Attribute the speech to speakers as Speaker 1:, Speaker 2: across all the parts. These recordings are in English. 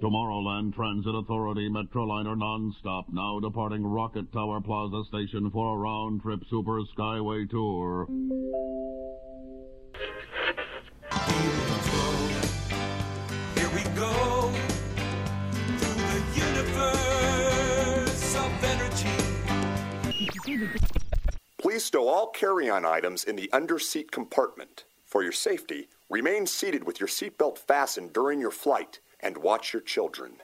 Speaker 1: Tomorrowland Transit Authority Metroliner nonstop now departing Rocket Tower Plaza Station for a round trip Super Skyway tour.
Speaker 2: Here we go through the universe of energy.
Speaker 3: Please stow all carry-on items in the under-seat compartment. For your safety, remain seated with your seatbelt fastened during your flight and watch your children.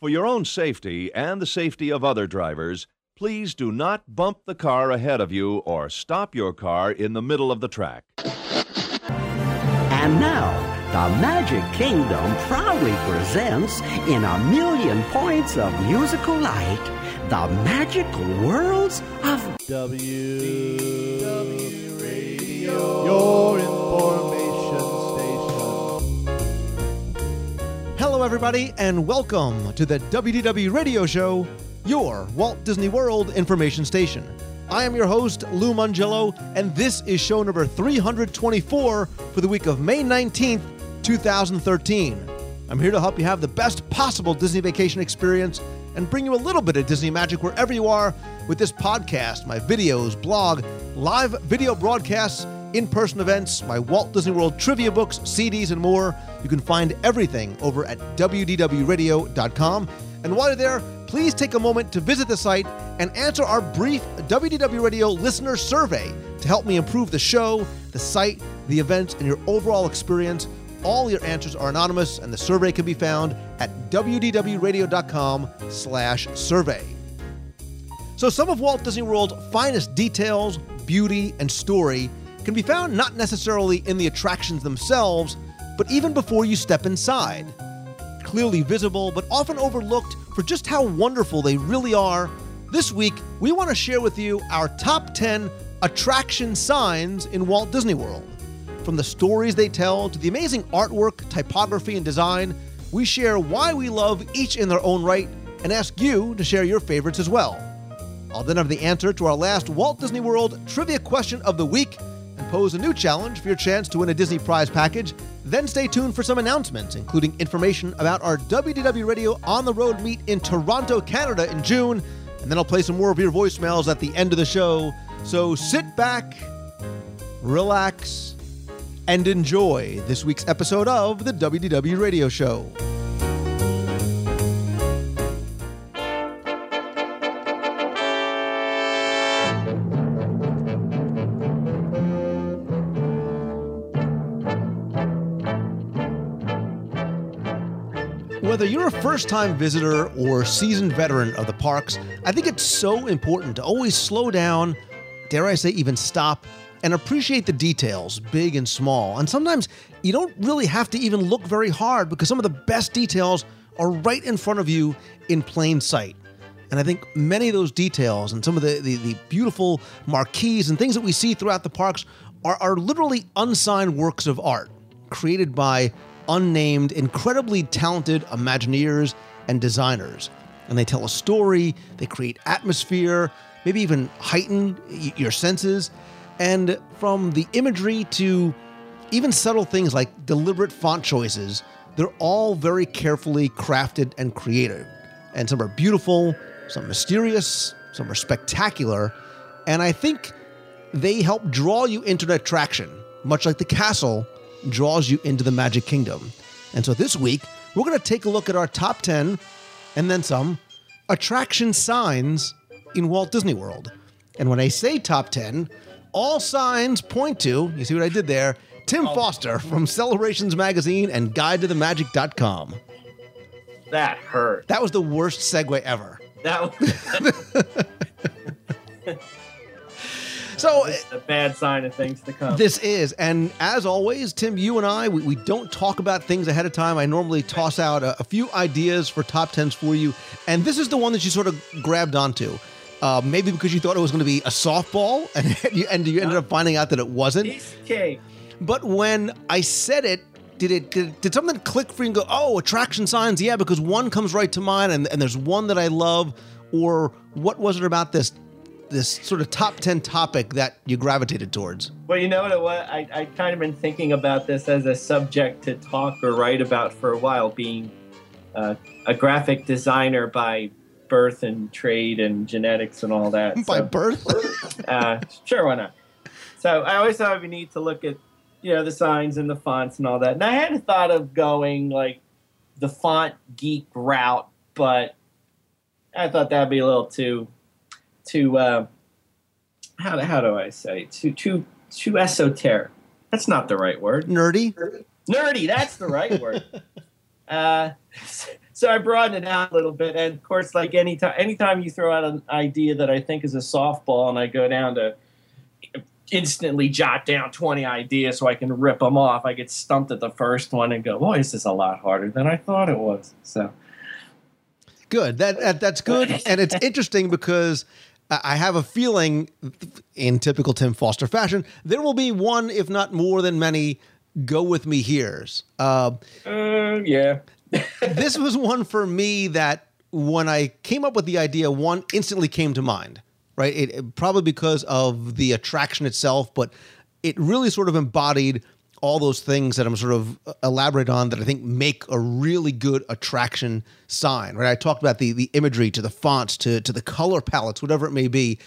Speaker 4: For your own safety and the safety of other drivers, please do not bump the car ahead of you or stop your car in the middle of the track.
Speaker 5: And now, the Magic Kingdom proudly presents, in a million points of musical light, the magical worlds of
Speaker 6: W W Radio, your
Speaker 7: Hello, everybody, and welcome to the WDW Radio Show, your Walt Disney World information station. I am your host, Lou Mongello, and this is show number 324 for the week of May 19th, 2013. I'm here to help you have the best possible Disney vacation experience and bring you a little bit of Disney magic wherever you are with this podcast, my videos, blog, live video broadcasts, in person events, my Walt Disney World trivia books, CDs, and more. You can find everything over at WDWRadio.com. And while you're there, please take a moment to visit the site and answer our brief WDW Radio listener survey to help me improve the show, the site, the events, and your overall experience. All your answers are anonymous, and the survey can be found at wdwradio.com slash survey. So some of Walt Disney World's finest details, beauty, and story can be found not necessarily in the attractions themselves, but even before you step inside. Clearly visible, but often overlooked for just how wonderful they really are, this week we want to share with you our top 10 attraction signs in Walt Disney World. From the stories they tell to the amazing artwork, typography, and design, we share why we love each in their own right and ask you to share your favorites as well. I'll then have the answer to our last Walt Disney World trivia question of the week pose a new challenge for your chance to win a Disney prize package. Then stay tuned for some announcements, including information about our WDW Radio on the road meet in Toronto, Canada in June. And then I'll play some more of your voicemails at the end of the show. So sit back, relax, and enjoy this week's episode of the WDW Radio Show. You're a first time visitor or seasoned veteran of the parks, I think it's so important to always slow down, dare I say, even stop, and appreciate the details, big and small. And sometimes you don't really have to even look very hard because some of the best details are right in front of you in plain sight. And I think many of those details and some of the, the, the beautiful marquees and things that we see throughout the parks are, are literally unsigned works of art created by unnamed, incredibly talented Imagineers and designers. And they tell a story, they create atmosphere, maybe even heighten your senses. And from the imagery to even subtle things like deliberate font choices, they're all very carefully crafted and created. And some are beautiful, some mysterious, some are spectacular. And I think they help draw you into an attraction, much like the castle draws you into the Magic Kingdom. And so this week, we're going to take a look at our top 10 and then some attraction signs in Walt Disney World. And when I say top 10, all signs point to, you see what I did there, Tim oh. Foster from Celebrations Magazine and Guide to the Magic.com.
Speaker 8: That hurt.
Speaker 7: That was the worst segue ever.
Speaker 8: That was
Speaker 7: So
Speaker 8: a bad sign of things to come.
Speaker 7: This is, and as always, Tim, you and I, we, we don't talk about things ahead of time. I normally toss out a, a few ideas for top tens for you, and this is the one that you sort of grabbed onto. Uh, maybe because you thought it was going to be a softball, and you, and you ended up finding out that it wasn't.
Speaker 8: Okay.
Speaker 7: But when I said it, did it did, did something click for you and go, oh, attraction signs? Yeah, because one comes right to mind, and, and there's one that I love, or what was it about this this sort of top ten topic that you gravitated towards?
Speaker 8: Well, you know what it was? I, I kind of been thinking about this as a subject to talk or write about for a while, being uh, a graphic designer by birth and trade and genetics and all that.
Speaker 7: By
Speaker 8: So,
Speaker 7: birth?
Speaker 8: uh, sure, why not? So I always thought be neat to look at, you know, the signs and the fonts and all that. And I hadn't thought of going like the font geek route, but I thought that'd be a little too, too, uh, how, how do I say, too, too, too esoteric. That's not the right word.
Speaker 7: Nerdy?
Speaker 8: Nerdy, that's the right word. Uh, so I broadened it out a little bit, and of course, like anytime, anytime you throw out an idea that I think is a softball, and I go down to instantly jot down twenty ideas so I can rip them off, I get stumped at the first one and go, "Boy, this is a lot harder than I thought it was." So
Speaker 7: Good. That, that that's good, and it's interesting because I have a feeling, in typical Tim Foster fashion, there will be one, if not more than many, go with me here's. Uh,
Speaker 8: uh, yeah,
Speaker 7: this was one for me that when I came up with the idea, one instantly came to mind. Right, it, it- probably because of the attraction itself, but it really sort of embodied all those things that I'm sort of uh, elaborate on that I think make a really good attraction sign. Right, I talked about the the imagery to the fonts to to the color palettes, whatever it may be,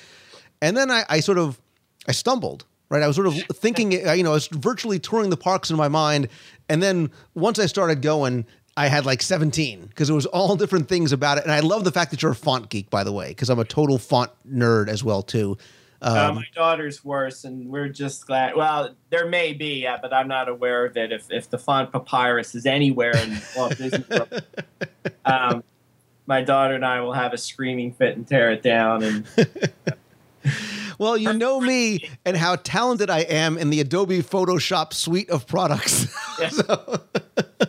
Speaker 7: and then I, I sort of I stumbled. Right, I was sort of thinking, uh, you know, I was virtually touring the parks in my mind, and then once I started going, I had like 17 because it was all different things about it. And I love the fact that you're a font geek, by the way, because I'm a total font nerd as well too.
Speaker 8: Uh,
Speaker 7: Um,
Speaker 8: my daughter's worse, and we're just glad. Well, there may be, yeah, but I'm not aware of it. If if the font papyrus is anywhere in Walt Disney World, um, my daughter and I will have a screaming fit and tear it down. And
Speaker 7: well, you know me and how talented I am in the Adobe Photoshop suite of products. So-
Speaker 8: oh,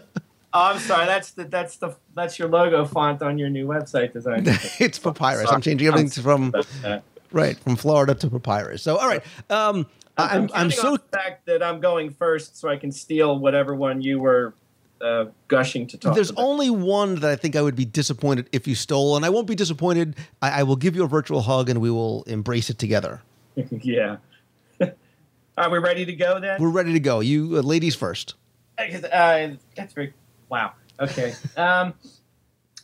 Speaker 8: I'm sorry, that's the that's the that's your logo font on your new website design.
Speaker 7: it's papyrus. I'm changing everything from
Speaker 8: Uh,
Speaker 7: right from Florida to papyrus. So, all right. Um, I'm I'm
Speaker 8: counting
Speaker 7: so
Speaker 8: fact that I'm going first, so I can steal whatever one you were uh, gushing to talk
Speaker 7: There's
Speaker 8: about.
Speaker 7: only one that I think I would be disappointed if you stole, and I won't be disappointed. I, I will give you a virtual hug, and we will embrace it together.
Speaker 8: yeah. Are we ready to go then?
Speaker 7: We're ready to go. You uh, ladies first.
Speaker 8: Uh, that's very wow. Okay. Um,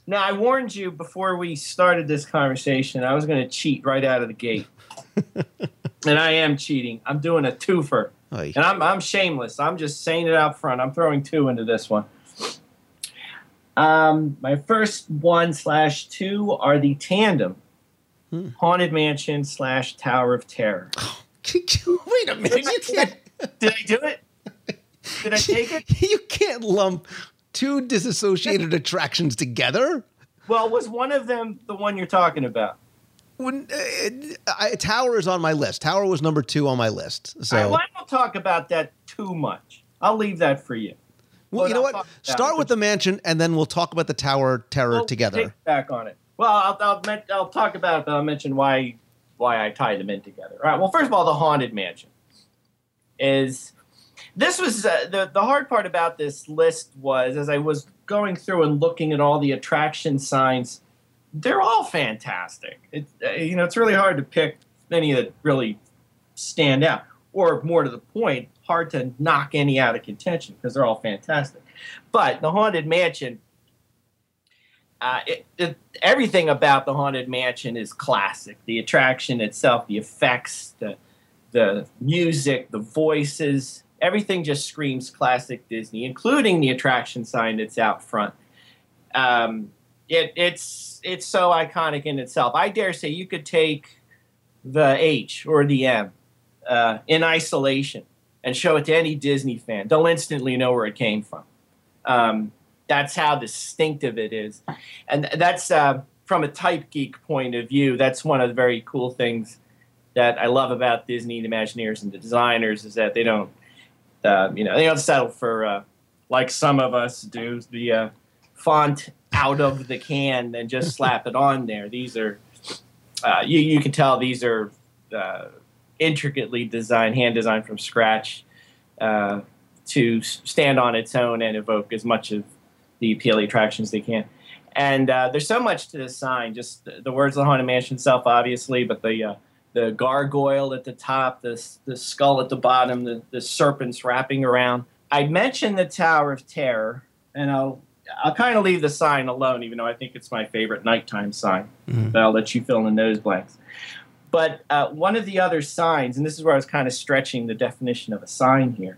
Speaker 8: now I warned you before we started this conversation. I was going to cheat right out of the gate, and I am cheating. I'm doing a twofer,
Speaker 7: Oy.
Speaker 8: and I'm I'm shameless. I'm just saying it out front. I'm throwing two into this one. Um, my first one slash two are the tandem haunted mansion slash Tower of Terror.
Speaker 7: Wait a minute. You can't.
Speaker 8: Did I do it? Did I take it?
Speaker 7: You can't lump two disassociated attractions together.
Speaker 8: Well, was one of them the one you're talking about?
Speaker 7: When, uh, I, Tower is on my list. Tower was number two on my list. So,
Speaker 8: right, well, I don't talk about that too much. I'll leave that for you.
Speaker 7: well, you know
Speaker 8: I'll
Speaker 7: what? Start with the mansion, and then we'll talk about the Tower Terror
Speaker 8: Well,
Speaker 7: together.
Speaker 8: Take back on it. Well, I'll I'll, I'll talk about it, but I'll mention why why I tie them in together. All right. Well, first of all, the haunted mansion is this was uh, the the hard part about this list was as I was going through and looking at all the attraction signs, they're all fantastic. It, uh, you know, it's really hard to pick any that really stand out, or more to the point, hard to knock any out of contention because they're all fantastic. But the haunted mansion uh, it, it, everything about the haunted mansion is classic. The attraction itself, the effects, the the music, the voices, everything just screams classic Disney, including the attraction sign that's out front. Um, it, it's it's so iconic in itself. I dare say you could take the H or the M uh, in isolation and show it to any Disney fan. They'll instantly know where it came from. Um, that's how distinctive it is, and that's uh, from a type geek point of view. That's one of the very cool things that I love about Disney, the Imagineers, and the designers is that they don't, uh, you know, they don't settle for uh, like some of us do the uh, font out of the can and just slap it on there. These are, uh, you you can tell these are uh, intricately designed, hand designed from scratch. Uh, to stand on its own and evoke as much of the appeal attractions they can. And uh, there's so much to this sign, just the, the words of the Haunted Mansion itself, obviously, but the uh, the gargoyle at the top, the the skull at the bottom, the the serpents wrapping around. I mentioned the Tower of Terror, and I'll I'll kind of leave the sign alone, even though I think it's my favorite nighttime sign. But I'll let you fill in the nose blanks. But uh, one of the other signs, and this is where I was kind of stretching the definition of a sign here.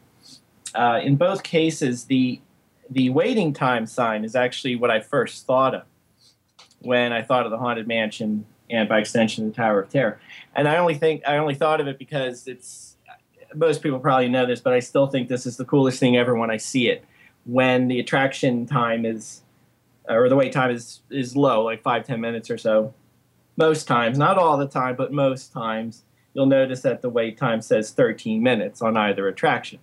Speaker 8: Uh, in both cases, the the waiting time sign is actually what I first thought of when I thought of the haunted mansion and by extension the Tower of Terror. And I only think I only thought of it because it's most people probably know this, but I still think this is the coolest thing ever when I see it. When the attraction time is or the wait time is is low, like five ten minutes or so. Most times, not all the time, but most times, you'll notice that the wait time says 13 minutes on either attraction.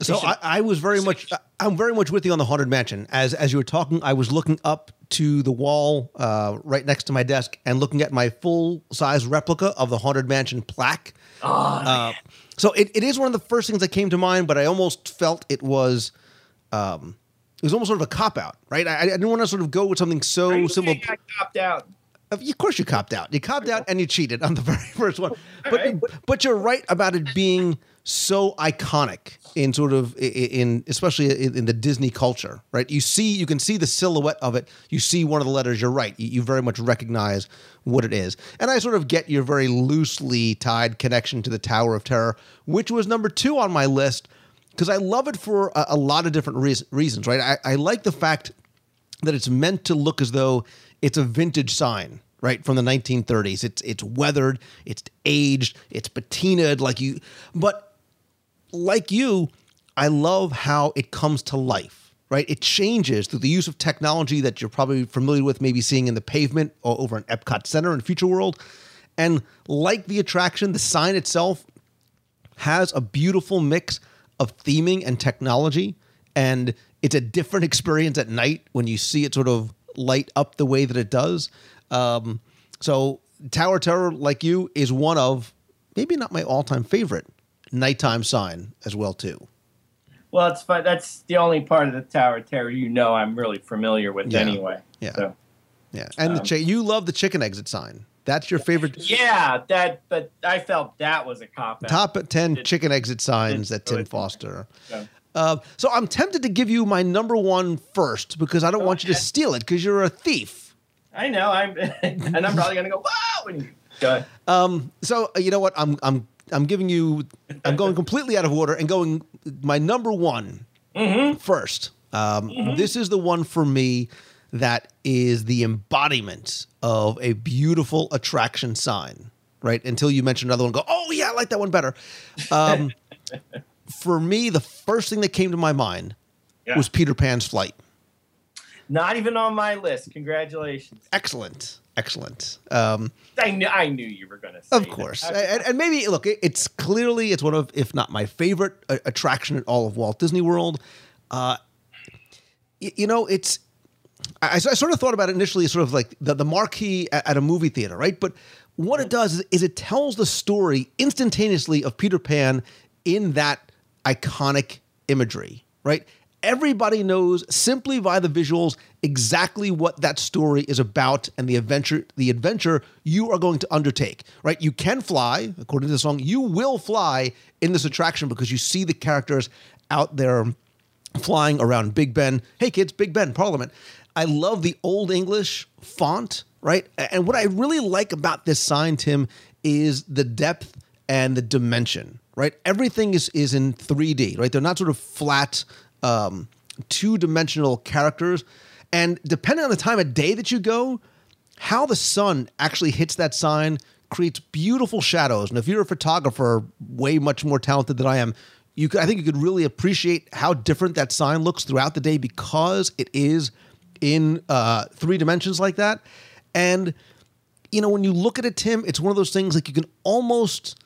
Speaker 7: So I, I was very much, I'm very much with you on the haunted mansion. As as you were talking, I was looking up to the wall uh, right next to my desk and looking at my full size replica of the haunted mansion plaque. Uh, so it, it is one of the first things that came to mind, but I almost felt it was, um, it was almost sort of a cop out, right? I, I didn't want to sort of go with something so simple.
Speaker 8: I copped out.
Speaker 7: Of of course, you copped out. You copped out and you cheated on the very first one. But
Speaker 8: right.
Speaker 7: but you're right about it being so iconic in sort of in especially in, the Disney culture, right? You see, you can see the silhouette of it. You see one of the letters. You're right. You, very much recognize what it is. And I sort of get your very loosely tied connection to the Tower of Terror, which was number two on my list because I love it for a, a lot of different reas- reasons, right? I, I like the fact that it's meant to look as though it's a vintage sign, right, from the 1930s. It's it's weathered, it's aged, it's patinaed like you but like you, I love how it comes to life, right? It changes through the use of technology that you're probably familiar with, maybe seeing in the pavement or over in Epcot Center in Future World. And like the attraction, the sign itself has a beautiful mix of theming and technology. And it's a different experience at night when you see it sort of light up the way that it does. Um, so, Tower Terror, like you, is one of maybe not my all time favorite nighttime sign as well, too.
Speaker 8: Well, it's fun. That's the only part of the Tower of Terror you know I'm really familiar with
Speaker 7: Yeah.
Speaker 8: anyway.
Speaker 7: Yeah.
Speaker 8: So,
Speaker 7: Yeah. And the
Speaker 8: Um,
Speaker 7: chi- you love the chicken exit sign. That's your favorite
Speaker 8: yeah, that. But I felt that was a cop out.
Speaker 7: top 10
Speaker 8: Did-
Speaker 7: chicken exit signs that Tim Foster.
Speaker 8: So,
Speaker 7: Uh, so I'm tempted to give you my number one first because I don't want you to steal it because you're a thief.
Speaker 8: I know. I'm, and I'm probably gonna go wow when you go. ahead.
Speaker 7: Um, so uh, you know what? I'm I'm I'm giving you. I'm going completely out of order and going my number one first. Um, This is the one for me that is the embodiment of a beautiful attraction sign. Right until you mention another one, go. Oh yeah, I like that one better. Um, for me, the first thing that came to my mind
Speaker 8: Yeah.
Speaker 7: was Peter Pan's flight.
Speaker 8: Not even on my list. Congratulations.
Speaker 7: Excellent, excellent. Um,
Speaker 8: I knew. I knew you were gonna. Say
Speaker 7: Of course,
Speaker 8: I-
Speaker 7: and, and maybe look, it's clearly it's one of, if not my favorite uh, attraction in all of Walt Disney World. Uh, y- you know, it's I, I sort of thought about it initially, sort of like the, the marquee at, at a movie theater, right? But what it does is, is it tells the story instantaneously of Peter Pan in that iconic imagery, right? Everybody knows simply by the visuals exactly what that story is about and the adventure the adventure you are going to undertake, right? You can fly, according to the song, you will fly in this attraction because you see the characters out there flying around Big Ben. Hey kids, Big Ben, Parliament. I love the old English font, right? And what I really like about this sign, Tim, is the depth and the dimension, right? Everything is is in 3D, right? They're not sort of flat, um, two-dimensional characters. And depending on the time of day that you go, how the sun actually hits that sign creates beautiful shadows. And if you're a photographer, way much more talented than I am, you could, I think you could really appreciate how different that sign looks throughout the day because it is in uh, three dimensions like that. And you know, when you look at it, Tim, it's one of those things like you can almost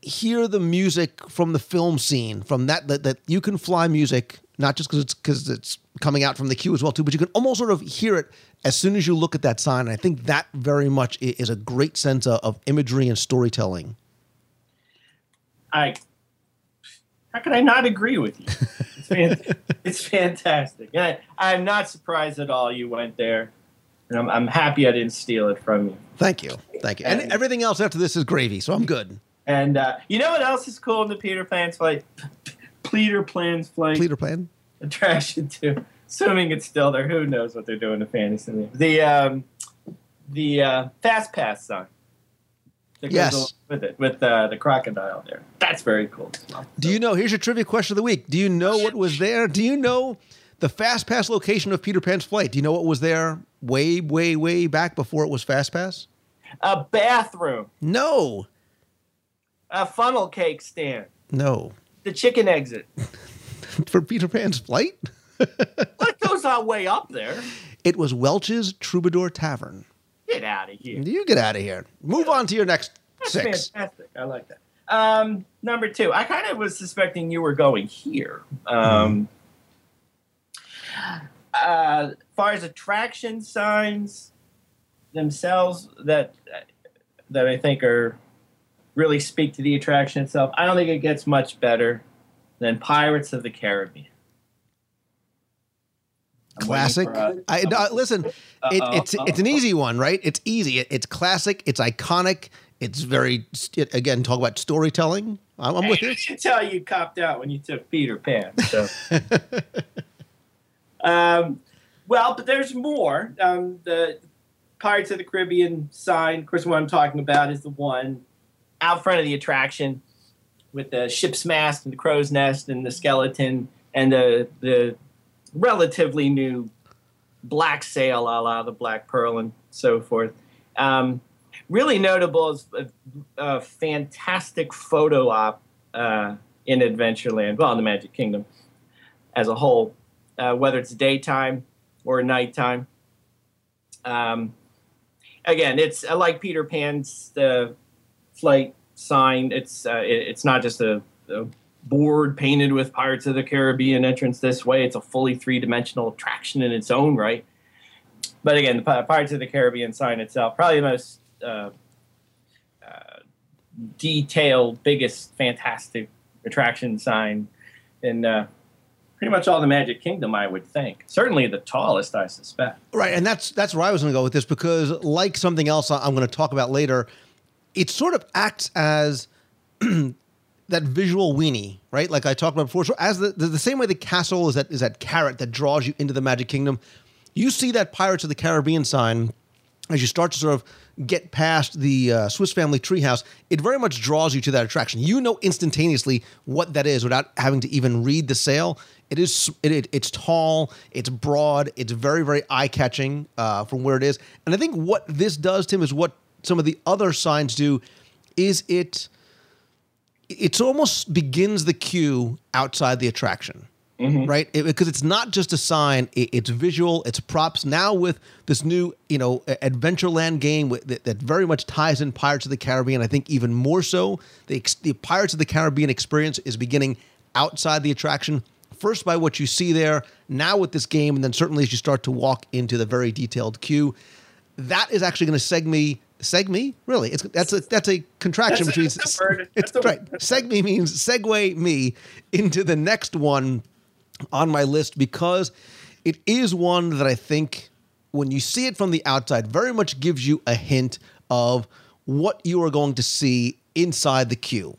Speaker 7: hear the music from the film scene, from that that, that you can fly music, not just because it's because it's coming out from the queue as well too, but you can almost sort of hear it as soon as you look at that sign. And I think that very much is a great sense of, imagery and storytelling.
Speaker 8: I. How can I not agree with you? It's, fan- it's fantastic. I, I'm not surprised at all you went there. And I'm, I'm happy I didn't steal it from you.
Speaker 7: Thank you. Thank you. And
Speaker 8: And-
Speaker 7: everything else after this is gravy, so I'm good.
Speaker 8: And uh, you know what else is cool in the Peter Pan's flight? Peter plans flight
Speaker 7: Peter Pan.
Speaker 8: Attraction too. Assuming it's still there, who knows what they're doing to Fantasyland? The um, the uh, Fast Pass sign. that goes
Speaker 7: Yes.
Speaker 8: along with it, with uh, the crocodile there. That's very cool. well.
Speaker 7: Do you know? Here's your trivia question of the week. Do you know what was there? Do you know the Fast Pass location of Peter Pan's flight? Do you know what was there way, way, way back before it was Fast Pass?
Speaker 8: A bathroom,
Speaker 7: No,
Speaker 8: a funnel cake stand,
Speaker 7: no.
Speaker 8: the chicken exit.
Speaker 7: For Peter Pan's flight,
Speaker 8: What goes our way up there?
Speaker 7: it was Welch's Troubadour Tavern.
Speaker 8: Get out of here.
Speaker 7: You get out of here. Move on to your next
Speaker 8: That's
Speaker 7: six.
Speaker 8: fantastic. I like that. Um, number two, I kind of was suspecting you were going here. Um, uh, far as attraction signs themselves, that that I think are really speak to the attraction itself. I don't think it gets much better than Pirates of the Caribbean. I'm
Speaker 7: Classic.
Speaker 8: for, uh,
Speaker 7: uh, listen. It, it's it's an easy one, right? It's easy. It, it's classic. It's iconic. It's very it, again talk about storytelling. I'm, I'm with you.
Speaker 8: I can tell you copped out when you took Peter Pan. So, um, well, but there's more. Um, the Pirates of the Caribbean sign, of course, what I'm talking about is the one out front of the attraction with the ship's mast and the crow's nest and the skeleton and the the relatively new black sail, a la the Black Pearl, and so forth. Um, really notable is a, a fantastic photo op uh, in Adventureland, well, in the Magic Kingdom as a whole, uh, whether it's daytime or nighttime. Um, again, it's uh, like Peter Pan's uh, flight sign. It's uh, it, it's not just a, a board painted with Pirates of the Caribbean entrance this way. It's a fully three dimensional attraction in its own right. But again, the Pirates of the Caribbean sign itself, probably the most uh, uh, detailed, biggest, fantastic attraction sign in uh, pretty much all the Magic Kingdom, I would think. Certainly the tallest, I suspect.
Speaker 7: Right, and that's that's where I was going to go with this because, like something else I'm going to talk about later, it sort of acts as that visual weenie, right? Like I talked about before. So as the, the the same way the castle is that is that carrot that draws you into the Magic Kingdom, you see that Pirates of the Caribbean sign as you start to sort of get past the uh, Swiss Family Treehouse, it very much draws you to that attraction. You know instantaneously what that is without having to even read the sale. It is it, it- it's tall, it's broad, it's very very eye catching uh, from where it is. And I think what this does, Tim, is what some of the other signs do. Is it? It almost begins the queue outside the attraction mm-hmm. right? It- because it's not just a sign; it, it's visual, it's props. Now with this new, you know, Adventureland game with, that, that very much ties in Pirates of the Caribbean. I think even more so, the, the Pirates of the Caribbean experience is beginning outside the attraction. First by what you see there, now with this game, and then certainly as you start to walk into the very detailed queue, that is actually going to seg me. Seg me, really? It's that's a that's a contraction
Speaker 8: That's
Speaker 7: between.
Speaker 8: a word.
Speaker 7: It's
Speaker 8: That's
Speaker 7: right.
Speaker 8: word.
Speaker 7: Seg me means segue me into the next one on my list because it is one that I think when you see it from the outside very much gives you a hint of what you are going to see inside the queue.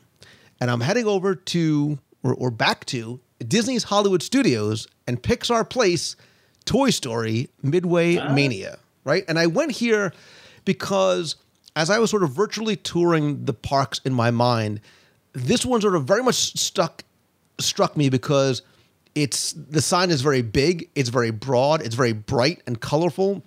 Speaker 7: And I'm heading over to or, or back to Disney's Hollywood Studios and Pixar Place Toy Story Midway ah. Mania, right? And I went here because as I was sort of virtually touring the parks in my mind, this one sort of very much stuck struck me because it's the sign is very big, it's very broad, it's very bright and colorful,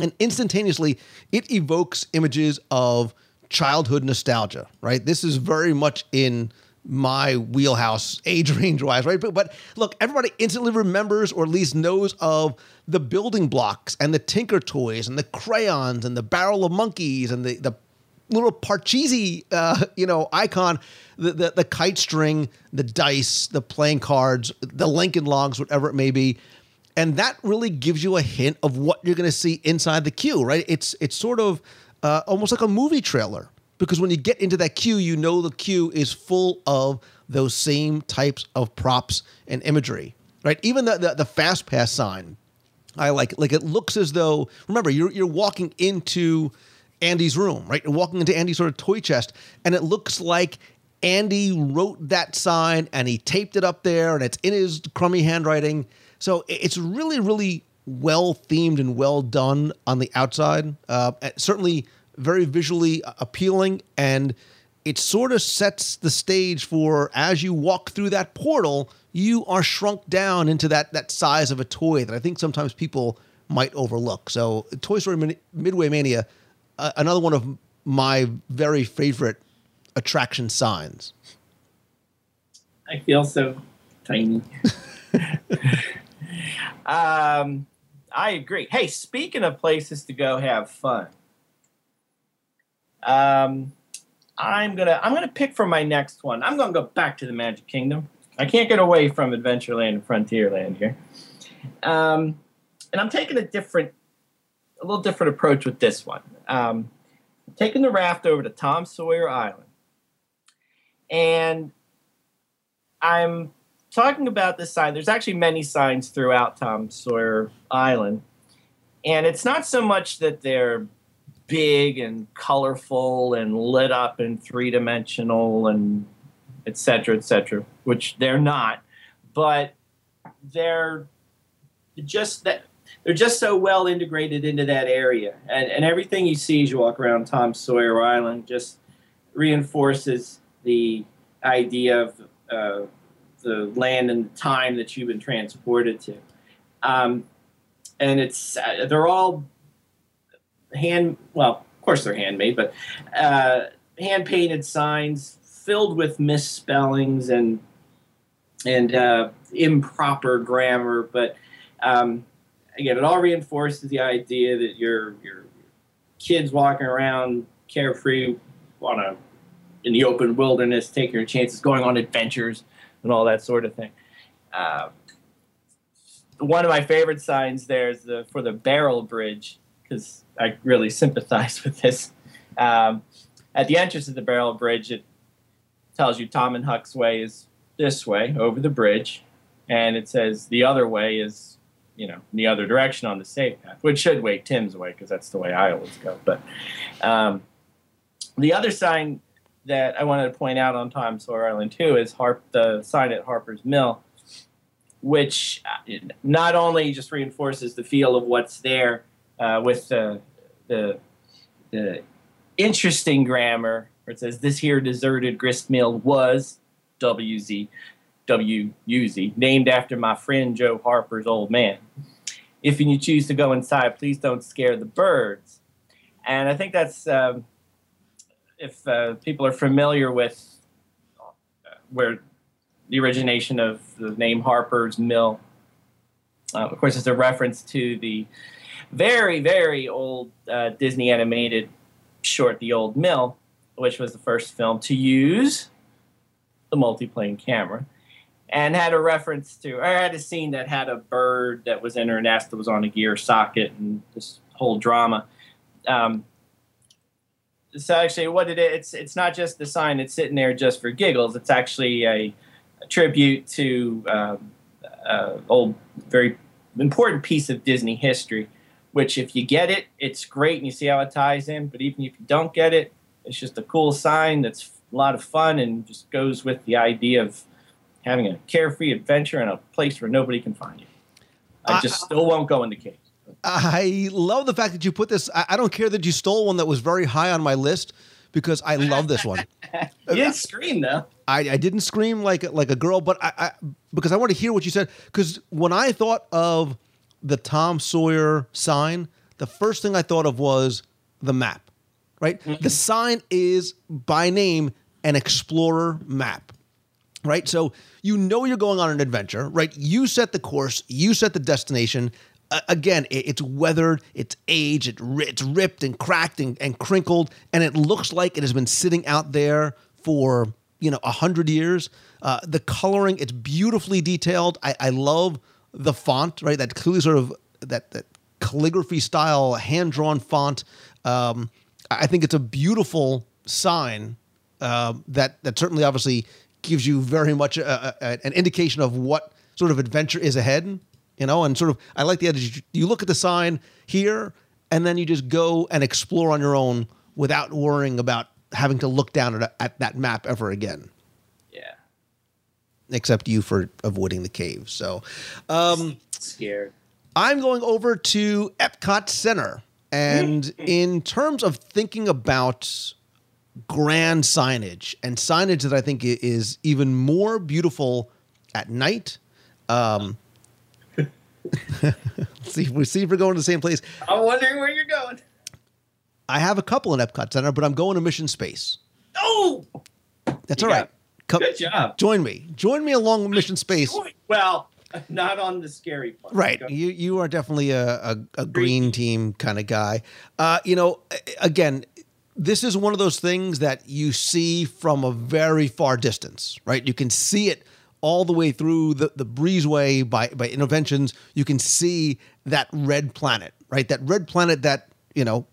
Speaker 7: and instantaneously it evokes images of childhood nostalgia. Right, this is very much in my wheelhouse age range wise right? But, but look everybody instantly remembers or at least knows of the building blocks and the tinker toys and the crayons and the barrel of monkeys and the, the little Parcheesi, uh, you know, icon, the, the the kite string, the dice, the playing cards, the Lincoln logs, whatever it may be, and that really gives you a hint of what you're going to see inside the queue, right? It's it's sort of uh, almost like a movie trailer because when you get into that queue, you know the queue is full of those same types of props and imagery, right? Even the the, the fast pass sign I like like it looks as though remember you're you're walking into Andy's room, right? You're walking into Andy's sort of toy chest, and it looks like Andy wrote that sign and he taped it up there, and it's in his crummy handwriting. So it's really, really well themed and well done on the outside. Uh, certainly very visually appealing, and it sort of sets the stage for as you walk through that portal, you are shrunk down into that that size of a toy that I think sometimes people might overlook. So, Toy Story Min- Midway Mania, uh, another one of my very favorite attraction signs.
Speaker 8: I feel so tiny. um, I agree. Hey, speaking of places to go have fun, um, I'm gonna I'm gonna pick for my next one. I'm gonna go back to the Magic Kingdom. I can't get away from Adventureland and Frontierland here, um, and I'm taking a different, a little different approach with this one. Um, taking the raft over to Tom Sawyer Island, and I'm talking about this sign. There's actually many signs throughout Tom Sawyer Island, and it's not so much that they're big and colorful and lit up and three dimensional and et cetera, et cetera, which they're not, but they're just that they're just so well integrated into that area, and and everything you see as you walk around Tom Sawyer Island just reinforces the idea of uh, the land and the time that you've been transported to. Um, and it's uh, they're all hand well, of course they're handmade, but uh, hand painted signs filled with misspellings and and uh, improper grammar. But um, again, it all reinforces the idea that your your kids walking around carefree on a in the open wilderness, taking your chances, going on adventures, and all that sort of thing. Uh, one of my favorite signs there is the for the Barrel Bridge because I really sympathize with this. Um, at the entrance of the Barrel Bridge, it tells you Tom and Huck's way is this way over the bridge, and it says the other way is you know in the other direction on the safe path, which should way Tim's way because that's the way I always go. But um, the other sign that I wanted to point out on Tom Sawyer Island too is Harp the sign at Harper's Mill, which uh, not only just reinforces the feel of what's there uh, with the, the the interesting grammar where it says this here deserted grist mill was WZ WUZ named after my friend Joe Harper's old man. If you choose to go inside, please don't scare the birds. And I think that's um, if uh, people are familiar with uh, where the origination of the name Harper's Mill. Uh, of course, it's a reference to the very, very old uh, Disney animated short, The Old Mill, which was the first film to use the multiplane camera. And had a reference to, or had a scene that had a bird that was in her nest that was on a gear socket and this whole drama. Um, so actually, what it is, it's it's not just the sign that's sitting there just for giggles. It's actually a, a tribute to um, uh, old, very important piece of Disney history. Which, if you get it, it's great, and you see how it ties in. But even if you don't get it, it's just a cool sign that's a lot of fun and just goes with the idea of having a carefree adventure in a place where nobody can find you. I just still won't go in the cave.
Speaker 7: I love the fact that you put this. I, I don't care that you stole one that was very high on my list because I love this one.
Speaker 8: You didn't scream though.
Speaker 7: I, I didn't scream like like a girl, but I, I because I want to hear what you said. Because when I thought of the Tom Sawyer sign, the first thing I thought of was the map. Right, the sign is by name an explorer map. Right, so you know you're going on an adventure. Right, you set the course, you set the destination. Uh, again, it, it's weathered, it's aged, it, it's ripped and cracked and, and crinkled, and it looks like it has been sitting out there for you know a hundred years. Uh, the coloring, it's beautifully detailed. I, I love the font, right? That clearly sort of that that calligraphy style, hand drawn font. Um, I think it's a beautiful sign uh, that that certainly obviously gives you very much a, a, an indication of what sort of adventure is ahead. you know, and sort of I like the idea. You, you look at the sign here, and then you just go and explore on your own without worrying about having to look down at, at that map ever again. Except you for avoiding the cave. So, um,
Speaker 8: Scared.
Speaker 7: I'm going over to Epcot Center. And in terms of thinking about grand signage and signage that I think is even more beautiful at night, um, see, we see if we're going to the same place.
Speaker 8: I'm wondering where you're going.
Speaker 7: I have a couple in Epcot Center, but I'm going to Mission Space.
Speaker 8: Oh,
Speaker 7: That's
Speaker 8: You
Speaker 7: all right. Come,
Speaker 8: good job.
Speaker 7: join me. Join me along Mission Space.
Speaker 8: Well, not on the scary part.
Speaker 7: Right. You you are definitely a, a, a green team kind of guy. Uh, you know, again, this is one of those things that you see from a very far distance, right? You can see it all the way through the, the breezeway by, by Innoventions. You can see that red planet, right? That red planet that, you know,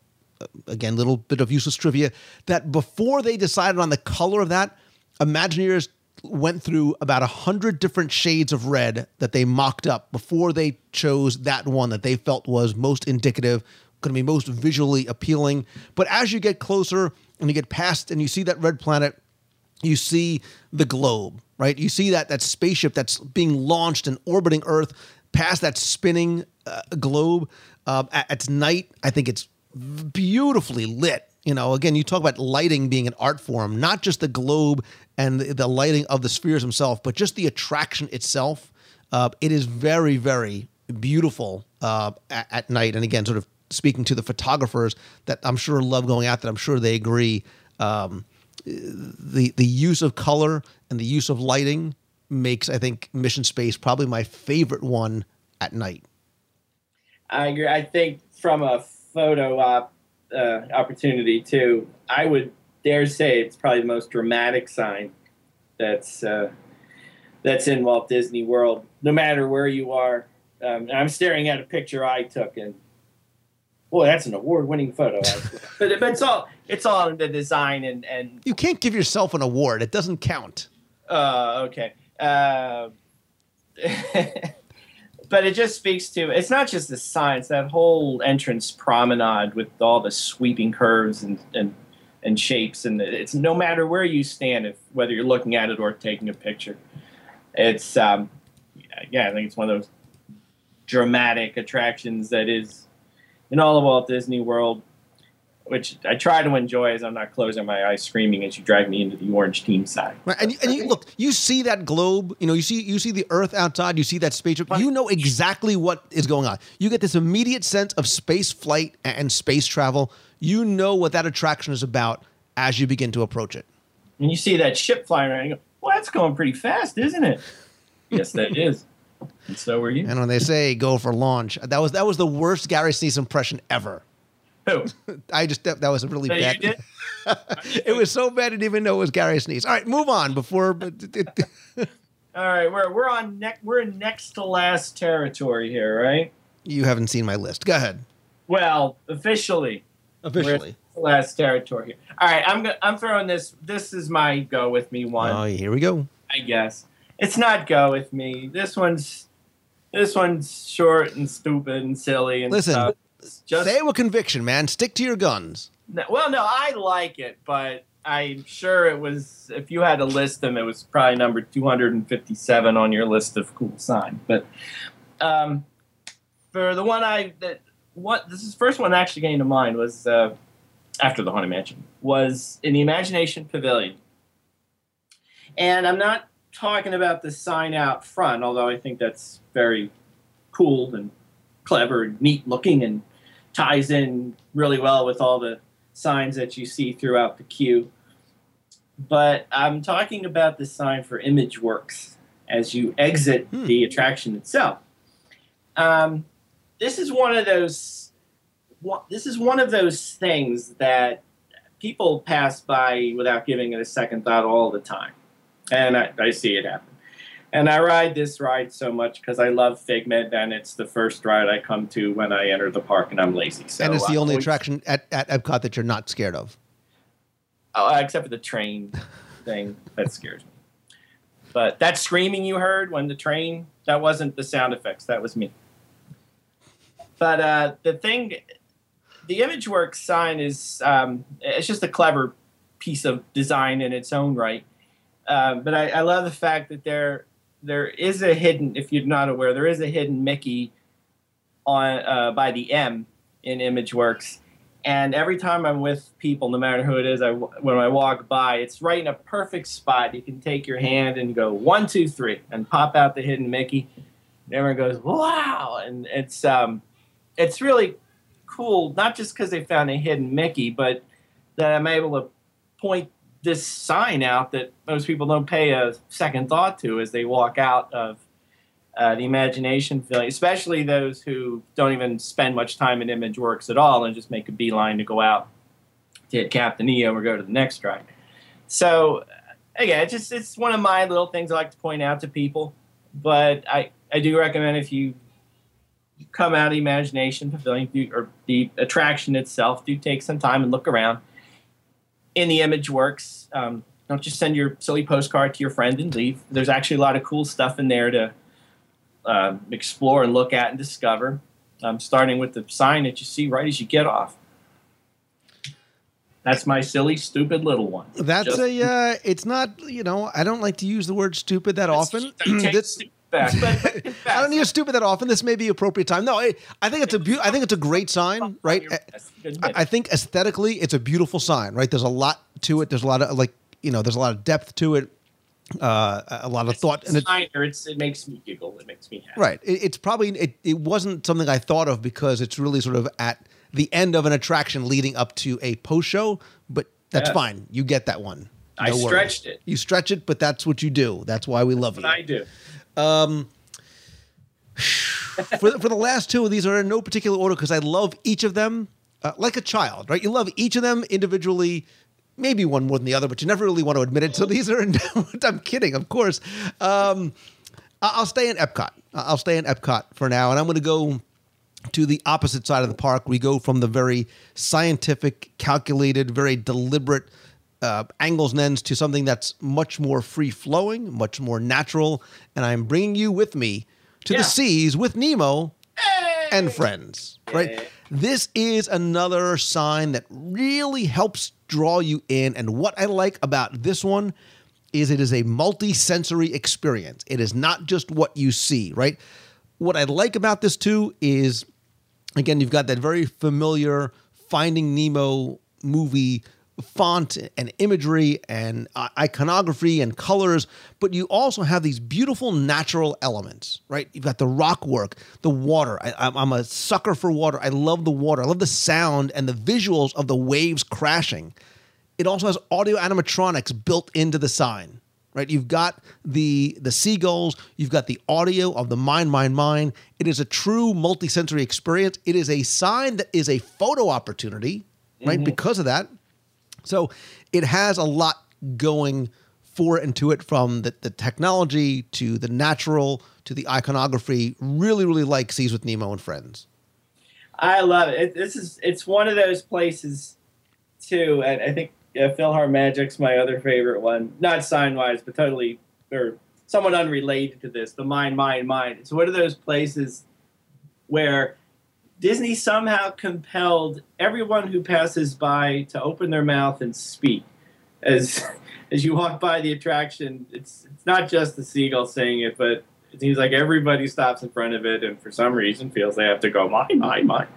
Speaker 7: again, little bit of useless trivia that before they decided on the color of that, Imagineers went through about a hundred different shades of red that they mocked up before they chose that one that they felt was most indicative, going to be most visually appealing. But as you get closer and you get past and you see that red planet, you see the globe, right? You see that that spaceship that's being launched and orbiting Earth past that spinning uh, globe. Um, at, at night, I think it's beautifully lit. You know, again, you talk about lighting being an art form, not just the globe and the, lighting of the spheres themselves, but just the attraction itself. Uh, it is very, very beautiful uh, at, at night. And again, sort of speaking to the photographers that I'm sure love going out there, I'm sure they agree. Um, the the use of color and the use of lighting makes I think Mission Space probably my favorite one at night.
Speaker 8: I agree. I think from a photo op uh, opportunity too, I would dare say it's probably the most dramatic sign that's uh, that's in Walt Disney World. No matter where you are, um, I'm staring at a picture I took, and boy, that's an award-winning photo. but, but it's all it's all in the design and and
Speaker 7: You can't give yourself an award; it doesn't count.
Speaker 8: uh, okay. Uh, but it just speaks to it's not just the science that whole entrance promenade with all the sweeping curves and and, and shapes and it's no matter where you stand if whether you're looking at it or taking a picture it's um yeah i think it's one of those dramatic attractions that is in all of walt disney world which I try to enjoy as I'm not closing my eyes screaming as you drag me into the orange team side.
Speaker 7: Right, and, and you look, you see that globe, you know, you see you see the Earth outside, you see that spaceship, you know exactly what is going on. You get this immediate sense of space flight and space travel. You know what that attraction is about as you begin to approach it.
Speaker 8: and you see that ship flying around, you go, well, that's going pretty fast, isn't it? yes, that is. And so were you.
Speaker 7: And when they say go for launch, that was that was the worst Gary Sinise impression ever.
Speaker 8: Who?
Speaker 7: I just that, that was a really
Speaker 8: So you
Speaker 7: bad.
Speaker 8: did?
Speaker 7: it was so bad I didn't even know it was Gary Sinise. All right, move on before. but it- it-
Speaker 8: All right, we're we're on neck. We're in next to last territory here, right?
Speaker 7: you haven't seen my list. Go ahead.
Speaker 8: Well, officially,
Speaker 7: Officially.
Speaker 8: we're at last territory here. All right, I'm go- I'm throwing this. This is my go with me one.
Speaker 7: Oh, here we go.
Speaker 8: I guess it's not go with me. This one's this one's short and stupid and silly and
Speaker 7: Listen,
Speaker 8: stuff. Just
Speaker 7: Say it with conviction, man. Stick to your guns.
Speaker 8: No, well, no, I like it, but I'm sure it was. If you had to list them, it was probably number 257 on your list of cool signs. But um, for the one I that what this is first one actually came to mind was uh, after the haunted mansion was in the Imagination Pavilion, and I'm not talking about the sign out front, although I think that's very cool and clever and neat looking and ties in really well with all the signs that you see throughout the queue. But I'm talking about the sign for ImageWorks as you exit
Speaker 7: Hmm.
Speaker 8: the attraction itself. Um, this is one of those. This is one of those things that people pass by without giving it a second thought all the time, and I, I see it happen. And I ride this ride so much because I love Figment, and it's the first ride I come to when I enter the park, and I'm lazy. So
Speaker 7: and it's the
Speaker 8: I
Speaker 7: only
Speaker 8: always-
Speaker 7: attraction at, at Epcot that you're not scared of.
Speaker 8: Oh, except for the train thing that scares me. But that screaming you heard when the train That wasn't the sound effects. That was me. But uh, the thing, the ImageWorks sign is um, it's just a clever piece of design in its own right. Um, but I, I love the fact that there there is a hidden, if you're not aware, there is a hidden Mickey on uh, by the M in ImageWorks. And every time I'm with people, no matter who it is, I, when I walk by, it's right in a perfect spot. You can take your hand and go one, two, three, and pop out the hidden Mickey. And everyone goes, "Wow!" And it's um, it's really cool. Not just because they found a hidden Mickey, but that I'm able to point this sign out that most people don't pay a second thought to as they walk out of uh, the Imagination Pavilion, especially those who don't even spend much time in ImageWorks at all and just make a beeline to go out to hit Captain EO or go to the next ride. So again, it's just it's one of my little things I like to point out to people. But I, I do recommend if you come out of the Imagination Pavilion or the attraction itself, do take some time and look around in the ImageWorks. Um, don't just send your silly postcard to your friend and leave. There's actually a lot of cool stuff in there to uh, explore and look at and discover. Um, starting with the sign that you see right as you get off. That's my silly, stupid little one.
Speaker 7: That's
Speaker 8: Just-
Speaker 7: a. Uh, it's not. You know, I don't like to use the word stupid that often.
Speaker 8: Take But- but
Speaker 7: I don't use stupid that often. This may be appropriate time. No, I, I think it's a beau- I think it's a great sign, right? I, I think aesthetically, it's a beautiful sign, right? There's a lot to it. There's a lot of like, you know, there's a lot of depth to it, uh, a lot of thought, and it,
Speaker 8: it's, it makes me giggle. It makes me happy.
Speaker 7: right. It, it's probably it, it wasn't something I thought of because it's really sort of at the end of an attraction leading up to a post show, but that's
Speaker 8: Yeah.
Speaker 7: fine. You get that one.
Speaker 8: I
Speaker 7: No worries.
Speaker 8: stretched it.
Speaker 7: You stretch it, but that's what you do. That's why we love
Speaker 8: What
Speaker 7: you.
Speaker 8: I do.
Speaker 7: For, for the last two, these are in no particular order because I love each of them uh, like a child, right? You love each of them individually, maybe one more than the other, but you never really want to admit it. So these are, in, I'm kidding, of course. Um, I'll stay in Epcot. I'll stay in Epcot for now, and I'm going to go to the opposite side of the park. We go from the very scientific, calculated, very deliberate uh, angles and ends to something that's much more free flowing, much more natural. And I'm bringing you with me to
Speaker 8: Yeah.
Speaker 7: the seas with Nemo and friends. Right. This is another sign that really helps draw you in. And what I like about this one is it is a multi-sensory experience. It is not just what you see, right? What I like about this too is again, you've got that very familiar Finding Nemo movie font and imagery and iconography and colors, but you also have these beautiful natural elements, right? You've got the rock work, the water. I, I'm, I'm a sucker for water. I love the water. I love the sound and the visuals of the waves crashing. It also has audio animatronics built into the sign right you've got the the seagulls you've got the audio of the mine mine mine it is a true multisensory experience it is a sign that is a photo opportunity right mm-hmm. because of that so it has a lot going for and to it from the, the technology to the natural to the iconography really really like seas with nemo and friends
Speaker 8: I love it. it. This is it's one of those places too, and I think yeah, PhilharMagic's my other favorite one. Not sign wise, but totally or somewhat unrelated to this. The mind, mind, mind. It's one of those places where Disney somehow compelled everyone who passes by to open their mouth and speak. As as you walk by the attraction, it's it's not just the seagull saying it, but it seems like everybody stops in front of it and for some reason feels they have to go mine, mine, mine,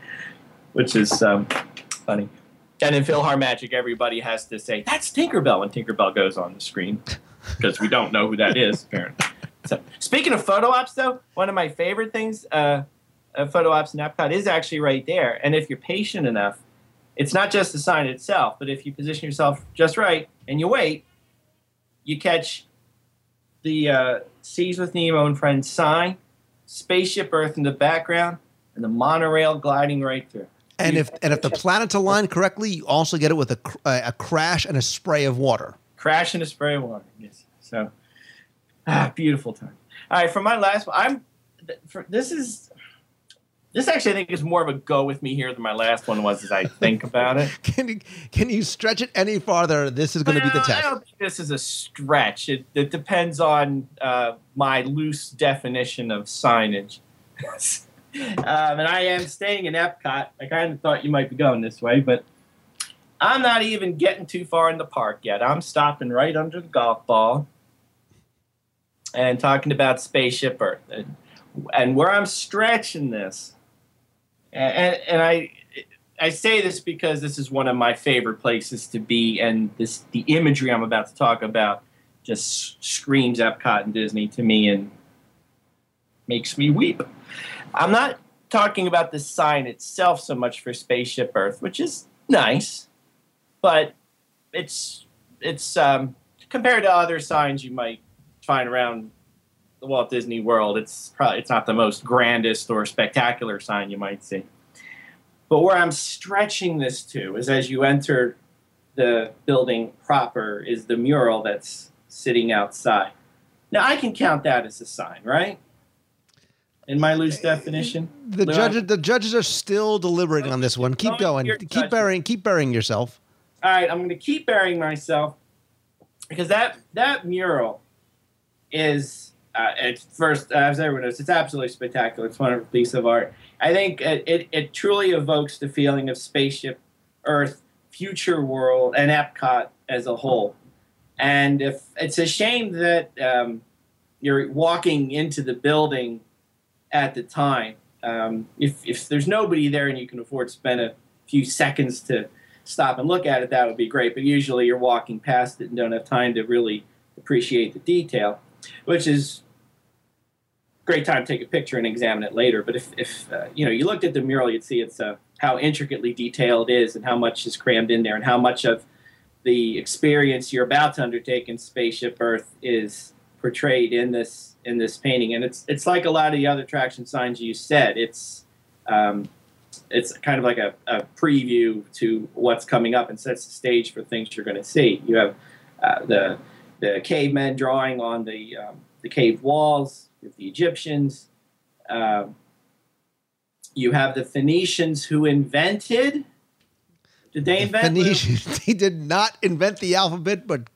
Speaker 8: which is um, funny. And in PhilharMagic, everybody has to say that's Tinkerbell when Tinkerbell goes on the screen because we don't know who that is apparently. So speaking of photo ops, though, one of my favorite things, uh, uh, photo ops in Epcot is actually right there. And if you're patient enough, it's not just the sign itself, but if you position yourself just right and you wait, you catch the uh, Seas with Nemo and Friends sign, Spaceship Earth in the background, and the monorail gliding right through.
Speaker 7: and if and if the planets align correctly you also get it with a, a crash and a spray of water
Speaker 8: crash and a spray of water. Yes. So, ah, beautiful time. All right, for my last one, I'm. For, this is This actually, I think, is more of a go with me here than my last one was as I think about it.
Speaker 7: Can you can you stretch it any farther? This is going to be the
Speaker 8: Well, I
Speaker 7: test.
Speaker 8: don't think this is a stretch. It, it depends on uh, my loose definition of signage. um, and I am staying in Epcot. I kind of thought you might be going this way, but I'm not even getting too far in the park yet. I'm stopping right under the golf ball and talking about Spaceship Earth. And, and where I'm stretching this, and, and I I say this because this is one of my favorite places to be, and this the imagery I'm about to talk about just screams Epcot and Disney to me and makes me weep. I'm not talking about the sign itself so much for Spaceship Earth, which is nice, but it's it's um, compared to other signs you might find around the Walt Disney World. It's probably it's not the most grandest or spectacular sign you might see. But where I'm stretching this to is as you enter the building proper is the mural that's sitting outside. Now I can count that as a sign, right? In my loose uh, definition.
Speaker 7: The judges the judges are still deliberating on this one. Keep going. Keep
Speaker 8: judgment.
Speaker 7: burying keep burying yourself.
Speaker 8: All right, I'm going to keep burying myself because that that mural is uh, at first, as everyone knows, it's absolutely spectacular. It's a wonderful piece of art. I think it, it, it truly evokes the feeling of spaceship Earth, future world, and Epcot as a whole. And if it's a shame that um, you're walking into the building at the time, um, if if there's nobody there and you can afford to spend a few seconds to stop and look at it, that would be great. But usually you're walking past it and don't have time to really appreciate the detail, which is great time to take a picture and examine it later. But if, if uh, you know you looked at the mural, you'd see it's uh, how intricately detailed it is and how much is crammed in there and how much of the experience you're about to undertake in Spaceship Earth is portrayed in this in this painting. And it's it's like a lot of the other attraction signs you said. It's um, it's kind of like a, a preview to what's coming up and sets the stage for things you're going to see. You have uh, the the cavemen drawing on the um, the cave walls with the Egyptians. Um, you have the Phoenicians who invented. Did they invent? the-
Speaker 7: Phoenicians they did not invent the alphabet, but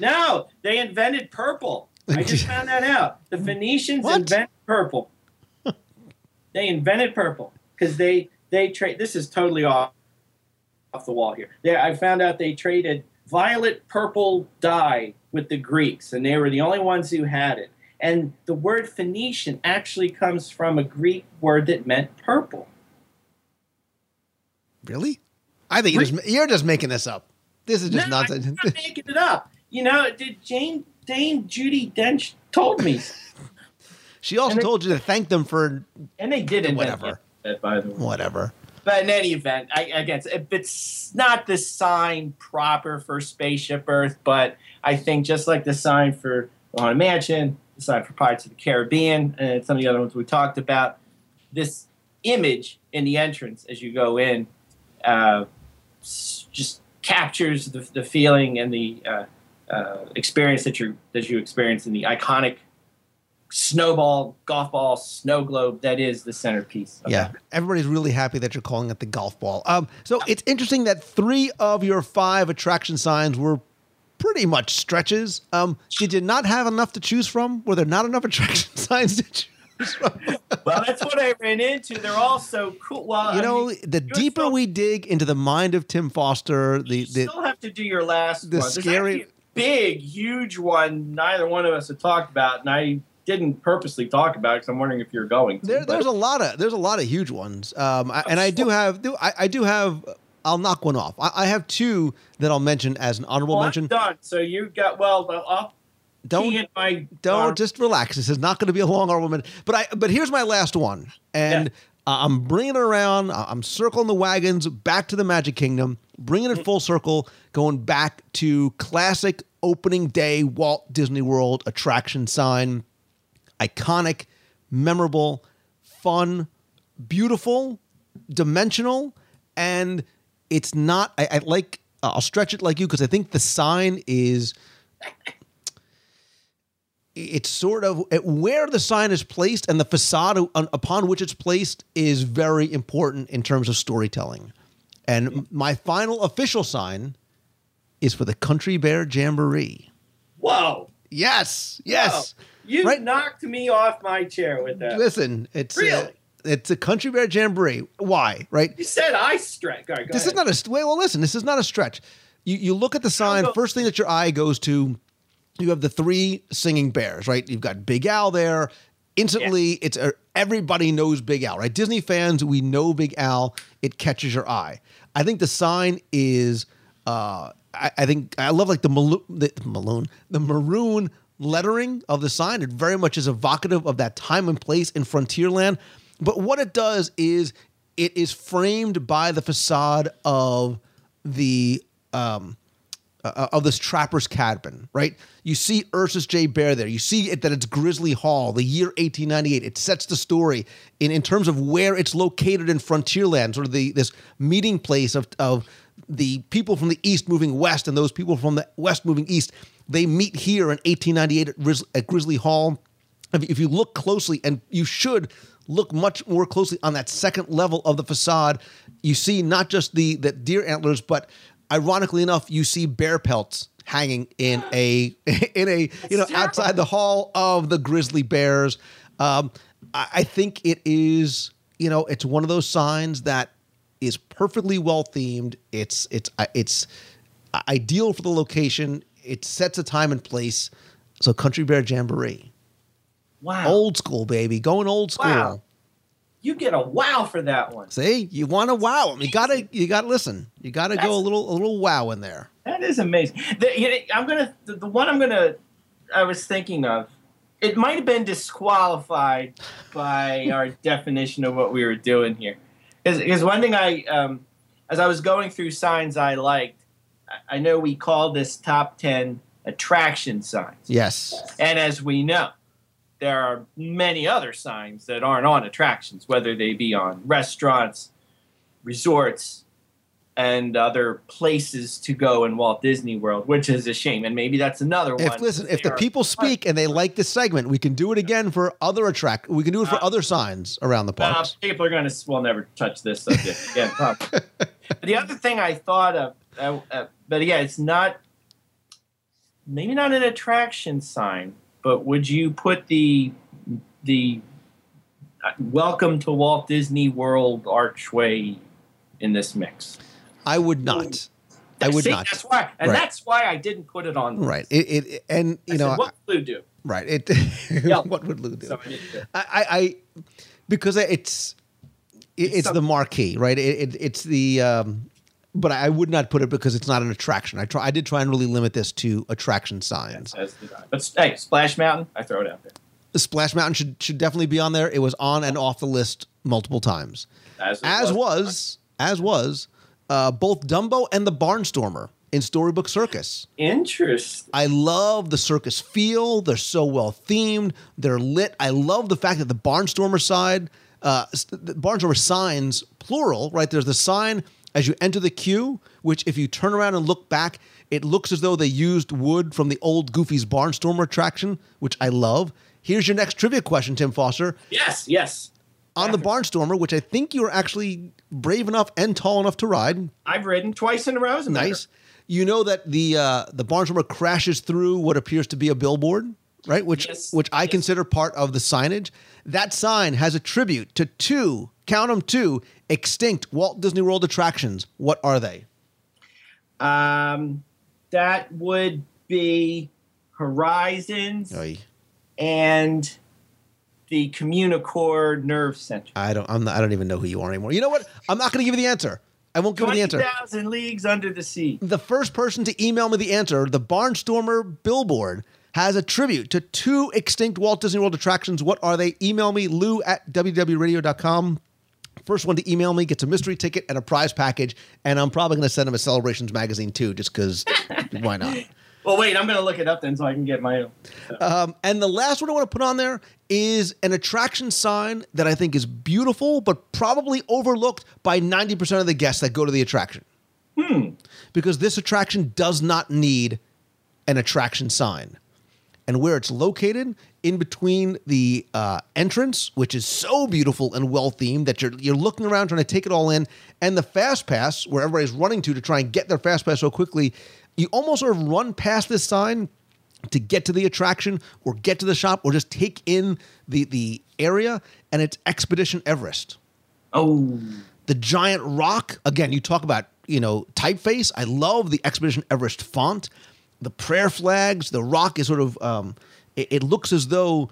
Speaker 8: No, they invented purple. I just found that out. The Phoenicians
Speaker 7: What?
Speaker 8: invented purple. they invented purple because they they trade. This is totally off off the wall here. They, I found out they traded violet purple dye with the Greeks, and they were the only ones who had it. And the word Phoenician actually comes from a Greek word that meant purple.
Speaker 7: really? I think you're just, you're just making this up. This is just
Speaker 8: no,
Speaker 7: nonsense.
Speaker 8: I'm not making it up. You know, did Jane Dame Judy Dench told me,
Speaker 7: She also
Speaker 8: And they-
Speaker 7: told you to thank them for
Speaker 8: and they did
Speaker 7: Whatever.
Speaker 8: it, by the way.
Speaker 7: whatever.
Speaker 8: But in any event, I, again, if it's not the sign proper for Spaceship Earth, but I think just like the sign for Haunted Mansion, sign for Pirates of the Caribbean, and some of the other ones we talked about, this image in the entrance as you go in uh, just captures the, the feeling and the uh, uh, experience that you that you experience in the iconic snowball, golf ball, snow globe that is the centerpiece. of
Speaker 7: Yeah, everybody's really happy that you're calling it the golf ball. Um, so it's interesting that three of your five attraction signs were pretty much stretches. Um, did you not have enough to choose from? Were there not enough attraction signs to choose from?
Speaker 8: well, that's what I ran into. They're all so cool. Well,
Speaker 7: You
Speaker 8: I
Speaker 7: know,
Speaker 8: mean,
Speaker 7: the deeper
Speaker 8: still-
Speaker 7: we dig into the mind of Tim Foster, the,
Speaker 8: you
Speaker 7: the
Speaker 8: still have to do your last
Speaker 7: the
Speaker 8: one.
Speaker 7: Scary-
Speaker 8: big, huge one. Neither one of us had talked about, and I didn't purposely talk about it because I'm wondering if you're going to.
Speaker 7: there, there's a lot of there's a lot of huge ones. Um, I, and I do have do I, I do have. I'll knock one off. I, I have two that I'll mention as an honorable
Speaker 8: well, I'm
Speaker 7: mention.
Speaker 8: done. So you got well. I'll
Speaker 7: Don't
Speaker 8: in my
Speaker 7: don't
Speaker 8: arm.
Speaker 7: just relax. This is not going to be a long argument. But I but here's my last one, and uh, I'm bringing it around. I'm circling the wagons back to the Magic Kingdom, bringing it full circle, going back to classic opening day Walt Disney World attraction sign, iconic, memorable, fun, beautiful, dimensional, and it's not. I, I like. I'll stretch it like you because I think the sign is it's sort of where the sign is placed and the facade on, upon which it's placed is very important in terms of storytelling. And my final official sign is for the Country Bear Jamboree.
Speaker 8: Whoa.
Speaker 7: Yes, yes.
Speaker 8: You
Speaker 7: Right.
Speaker 8: knocked me off my chair with that.
Speaker 7: Listen, it's
Speaker 8: Really?
Speaker 7: uh, it's a Country Bear Jamboree. Why? Right?
Speaker 8: You said I stretch. Go
Speaker 7: this
Speaker 8: ahead.
Speaker 7: is not a wait. Well, listen, this is not a stretch. You you look at the sign.
Speaker 8: go-
Speaker 7: First thing that your eye goes to, you have the three singing bears. Right. You've got Big Al there. Instantly, it's a, everybody knows Big Al. Right. Disney fans, we know Big Al. It catches your eye. I think the sign is. Uh, I, I think I love like the maroon, the maroon, the maroon lettering of the sign. It very much is evocative of that time and place in Frontierland. But what it does is it is framed by the facade of the um, uh, of this trapper's cabin, right? You see Ursus J. Bear there. You see it, that it's Grizzly Hall, the year 1898. It sets the story in, in terms of where it's located in Frontierland, sort of the this meeting place of, of the people from the east moving west and those people from the west moving east. They meet here in 1898 at, Grizz- at Grizzly Hall. If, if you look closely, and you should look much more closely on that second level of the facade, you see not just the the deer antlers, but ironically enough, you see bear pelts hanging in a in a you know
Speaker 8: terrible.
Speaker 7: outside the hall of the grizzly bears. Um, I, I think it is you know it's one of those signs that is perfectly well themed. It's it's uh, it's ideal for the location. It sets a time and place. So Country Bear Jamboree.
Speaker 8: Wow.
Speaker 7: Old school, baby. Going old school.
Speaker 8: Wow. You get a wow for that one.
Speaker 7: See, you want to wow 'em. You gotta, you gotta listen. You gotta go a little, a little wow in there.
Speaker 8: That is amazing. The, you know, I'm gonna the, the one I'm gonna I was thinking of. It might have been disqualified by our definition of what we were doing here. Because one thing I, um, as I was going through signs I liked, I- I know we call this top ten attraction signs,
Speaker 7: Yes.
Speaker 8: and as we know, there are many other signs that aren't on attractions, whether they be on restaurants, resorts, and other places to go in Walt Disney World, which is a shame. And maybe that's another one.
Speaker 7: If listen, if the people speak and they like this segment, we can do it again for other attract. We can do it for
Speaker 8: Uh,
Speaker 7: other signs around the
Speaker 8: Uh,
Speaker 7: parks.
Speaker 8: people are going to We'll never touch this subject again. But the other thing I thought of, uh, uh, but yeah, it's not maybe not an attraction sign, but would you put the the uh, welcome to Walt Disney World archway in this mix?
Speaker 7: I would not. I would
Speaker 8: See,
Speaker 7: not.
Speaker 8: That's why, and
Speaker 7: Right.
Speaker 8: that's why I didn't put it on. this.
Speaker 7: Right. It, it and
Speaker 8: I
Speaker 7: you know
Speaker 8: said, what would Lou do?
Speaker 7: right. It.
Speaker 8: Yeah.
Speaker 7: what would Lou do?
Speaker 8: So I.
Speaker 7: I, I, I because it's it, it's
Speaker 8: some-
Speaker 7: the marquee, right? It, it, it's the um, but I would not put it because it's not an attraction. I try. I did try and really limit this to attraction signs.
Speaker 8: But hey, Splash Mountain, I throw it out there.
Speaker 7: Splash Mountain should should definitely be on there. It was on and off the list multiple times,
Speaker 8: As,
Speaker 7: as was as was uh, both Dumbo and the Barnstormer in Storybook Circus.
Speaker 8: Interesting.
Speaker 7: I love the circus feel. They're so well themed. They're lit. I love the fact that the Barnstormer side, uh, the Barnstormer signs, plural, right? There's the sign as you enter the queue, which if you turn around and look back, it looks as though they used wood from the old Goofy's Barnstormer attraction, which I love. Here's your next trivia question, Tim Foster.
Speaker 8: Yes, yes.
Speaker 7: On the Barnstormer, which I think you were actually brave enough and tall enough to ride,
Speaker 8: I've ridden twice in a row. as a matter
Speaker 7: nice. You know that the uh, the Barnstormer crashes through what appears to be a billboard, right? Which
Speaker 8: Yes,
Speaker 7: which I
Speaker 8: yes.
Speaker 7: consider part of the signage. That sign has a tribute to two, count them two, extinct Walt Disney World attractions. What are they?
Speaker 8: Um, that would be Horizons
Speaker 7: Oy.
Speaker 8: and the Communicore Nerve Center.
Speaker 7: I don't. I'm not, I don't even know who you are anymore. You know what? I'm not going to give you the answer. I won't give you the answer.
Speaker 8: 20,000 Leagues Under the Sea.
Speaker 7: the first person to email me the answer, the Barnstormer billboard has a tribute to two extinct Walt Disney World attractions. What are they? Email me, lou at WDWRadio.com. First one to email me gets a mystery ticket and a prize package, and I'm probably going to send him a Celebrations magazine too, just because why not?
Speaker 8: Well, wait, I'm going to look it up then so I can get my own.
Speaker 7: Um, and the last one I want to put on there is an attraction sign that I think is beautiful, but probably overlooked by 90% of the guests that go to the attraction. Hmm. Because this attraction does not need an attraction sign. And where it's located in between the uh, entrance, which is so beautiful and well themed that you're you're looking around trying to take it all in, and the fast pass where everybody's running to to try and get their fast pass so quickly, you almost sort of run past this sign to get to the attraction or get to the shop or just take in the the area, and it's Expedition Everest.
Speaker 8: Oh,
Speaker 7: the giant rock again you talk about you know typeface. I love the expedition everest font the prayer flags the rock is sort of um it, it looks as though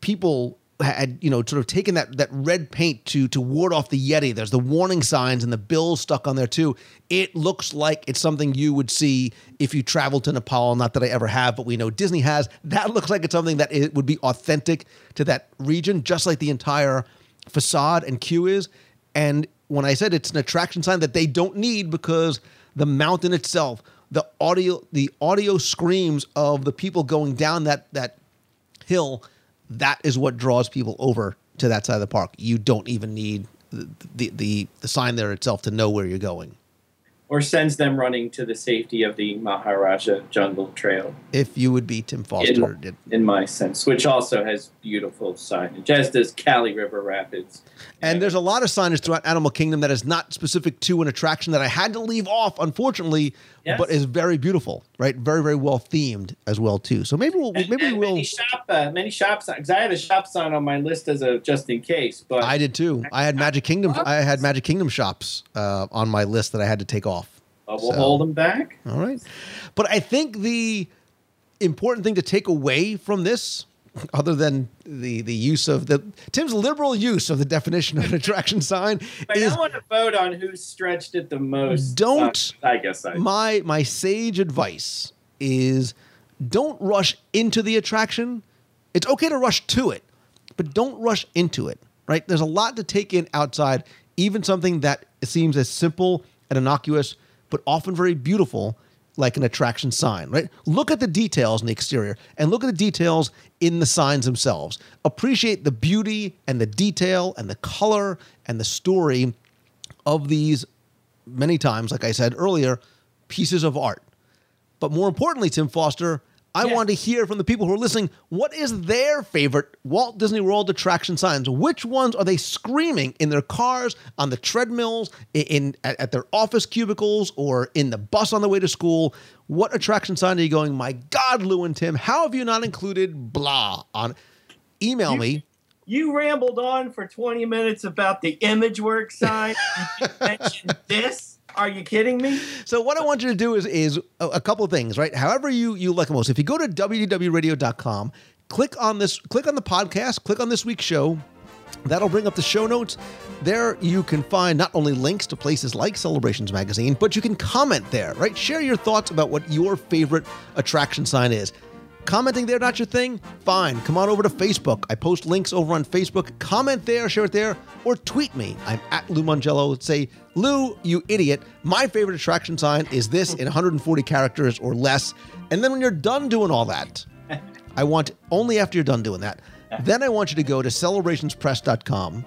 Speaker 7: people had you know sort of taken that that red paint to to ward off the yeti. There's the warning signs and the bills stuck on there too. It looks like it's something you would see if you traveled to nepal. Not that i ever have but we know disney has. That looks like it's something that it would be authentic to that region just like the entire facade and queue is. And when I said it's an attraction sign that they don't need because the mountain itself, the audio, the audio screams of the people going down that that hill, that is what draws people over to that side of the park. You don't even need the the the, sign there itself to know where you're going.
Speaker 8: Or sends them running to the safety of the Maharajah Jungle Trail.
Speaker 7: If you would be Tim Foster,
Speaker 8: in, in my sense, which also has beautiful signage, as does Kali River Rapids.
Speaker 7: And there's a lot of signage throughout Animal Kingdom that is not specific to an attraction that I had to leave off, unfortunately,
Speaker 8: Yes.
Speaker 7: but is very beautiful, right? Very, very well themed as well too. So maybe we'll
Speaker 8: And-
Speaker 7: maybe
Speaker 8: and
Speaker 7: we'll.
Speaker 8: many shop uh, many shops signs. I had a shop sign on my list as a just in case, but
Speaker 7: I did too. I had Magic Kingdom. I had Magic Kingdom shops uh, on my list that I had to take off.
Speaker 8: Uh, we'll
Speaker 7: So-
Speaker 8: hold them back.
Speaker 7: All right, but I think the important thing to take away from this, other than the the use of the Tim's liberal use of the definition of an attraction sign,
Speaker 8: But
Speaker 7: is
Speaker 8: I want to vote on who stretched it the most.
Speaker 7: Don't-
Speaker 8: Uh, I guess I.
Speaker 7: my my sage advice is don't rush into the attraction. It's okay to rush to it, but don't rush into it. Right? There's a lot to take in outside, even something that seems as simple and innocuous, but often very beautiful, like an attraction sign. Right? Look at the details in the exterior and look at the details in the signs themselves. Appreciate the beauty and the detail and the color and the story of these many times, like I said earlier, pieces of art. But more importantly, Tim Foster, I
Speaker 8: Yeah.
Speaker 7: want to hear from the people who are listening what is their favorite Walt Disney World attraction signs? Which ones are they screaming in their cars, on the treadmills, in, in at, at their office cubicles, or in the bus on the way to school? What attraction sign are you going, my God, Lou and Tim, how have you not included blah on? Email me.
Speaker 8: You rambled on for 20 minutes about the image work sign. you mentioned this. Are you kidding me?
Speaker 7: So what I want you to do is is a, a couple things, right? However you you like most. If you go to WDWRadio.com, click on this, click on the podcast, click on this week's show. That'll bring up the show notes. There you can find not only links to places like Celebrations Magazine, but you can comment there, right? Share your thoughts about what your favorite attraction sign is. Commenting there not your thing? Fine. Come on over to Facebook. I post links over on Facebook. Comment there, share it there, or tweet me. I'm at Lou Mongello. Say, Lou, you idiot. My favorite attraction sign is this in 140 characters or less. And then when you're done doing all that, I want only after you're done doing that. Then I want you to go to celebrationspress.com,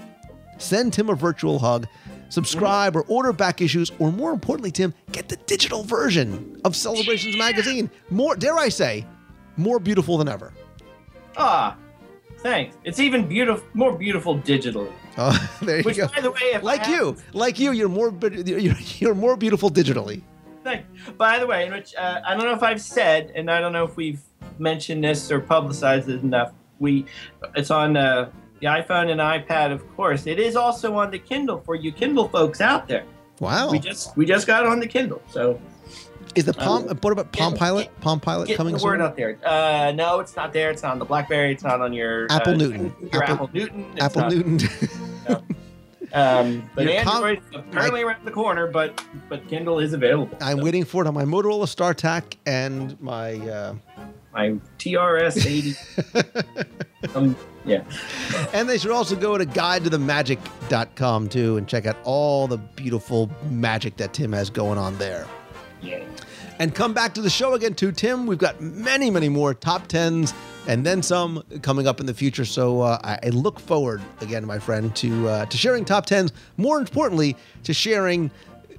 Speaker 7: send Tim a virtual hug, subscribe or order back issues, or more importantly, Tim, get the digital version of Celebrations Magazine. More, dare I say, more beautiful than ever.
Speaker 8: Ah, thanks. It's even beautiful, more beautiful digitally.
Speaker 7: Oh, there you
Speaker 8: Which,
Speaker 7: go.
Speaker 8: by the way,
Speaker 7: Like you, like you, you're more, you're, you're more beautiful digitally.
Speaker 8: Thank- By the way, in which uh, I don't know if I've said, and I don't know if we've mentioned this or publicized it enough. We, it's on uh, the iPhone and iPad, of course. It is also on the Kindle for you Kindle folks out there.
Speaker 7: Wow.
Speaker 8: We just we just got it on the Kindle, so
Speaker 7: Is the Palm?
Speaker 8: Um,
Speaker 7: what about Palm
Speaker 8: get-
Speaker 7: Pilot? Palm Pilot
Speaker 8: get
Speaker 7: coming
Speaker 8: the
Speaker 7: soon?
Speaker 8: word out there. Uh, no, it's not there. It's not on the BlackBerry. It's not on your
Speaker 7: Apple
Speaker 8: uh,
Speaker 7: Newton.
Speaker 8: Your
Speaker 7: Apple-
Speaker 8: Apple, Newton. It's
Speaker 7: Apple
Speaker 8: not-
Speaker 7: Newton.
Speaker 8: Um, but
Speaker 7: Your
Speaker 8: Android is apparently around the corner, but but Kindle is available.
Speaker 7: I'm
Speaker 8: So
Speaker 7: waiting for it on my Motorola StarTAC and my. Uh,
Speaker 8: My TRS eighty. um, yeah.
Speaker 7: and they should also go to guidetothemagic.com too and check out all the beautiful magic that Tim has going on there. And come back to the show again too, Tim. We've got many, many more top tens and then some coming up in the future. So uh, I, I look forward again, my friend, to uh, to sharing top tens. More importantly, to sharing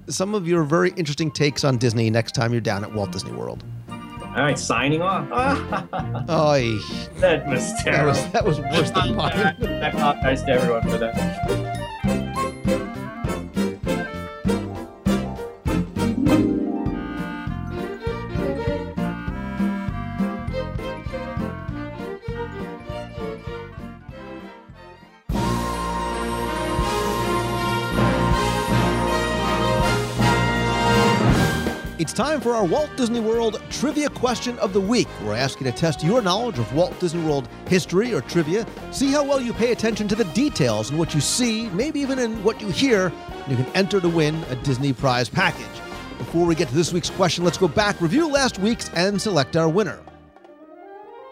Speaker 7: some of your very interesting takes on Disney next time you're down at Walt Disney World.
Speaker 8: All right, signing off.
Speaker 7: Oy,
Speaker 8: that was
Speaker 7: that
Speaker 8: terrible.
Speaker 7: was that was worse than mine.
Speaker 8: I apologize to everyone for that.
Speaker 7: It's time for our Walt Disney World Trivia Question of the Week, We're asking to test your knowledge of Walt Disney World history or trivia, see how well you pay attention to the details in what you see, maybe even in what you hear, and you can enter to win a Disney prize package. Before we get to this week's question, let's go back, review last week's, and select our winner.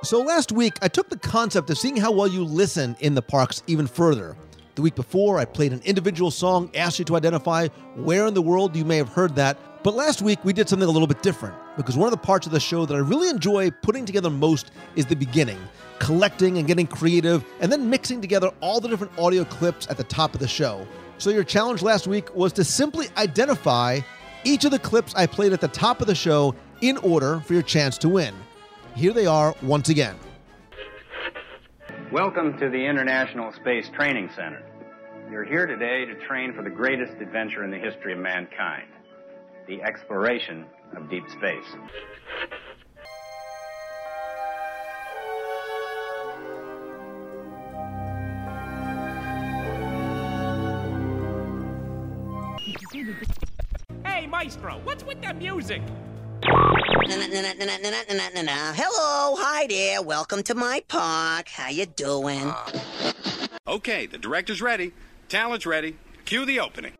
Speaker 7: So last week, I took the concept of seeing how well you listen in the parks even further. The week before, I played an individual song, asked you to identify where in the world you may have heard that. But last week, we did something a little bit different because one of the parts of the show that I really enjoy putting together most is the beginning, collecting and getting creative, and then mixing together all the different audio clips at the top of the show. So, your challenge last week was to simply identify each of the clips I played at the top of the show in order for your chance to win. Here they are once again.
Speaker 9: Welcome to the International Space Training Center. You're here today to train for the greatest adventure in the history of mankind the exploration of deep space.
Speaker 10: Hey, Maestro, what's with the music?
Speaker 11: Hello, hi there. Welcome to my park. How you doing?
Speaker 12: Okay, the director's ready. Talent's ready. Cue the opening.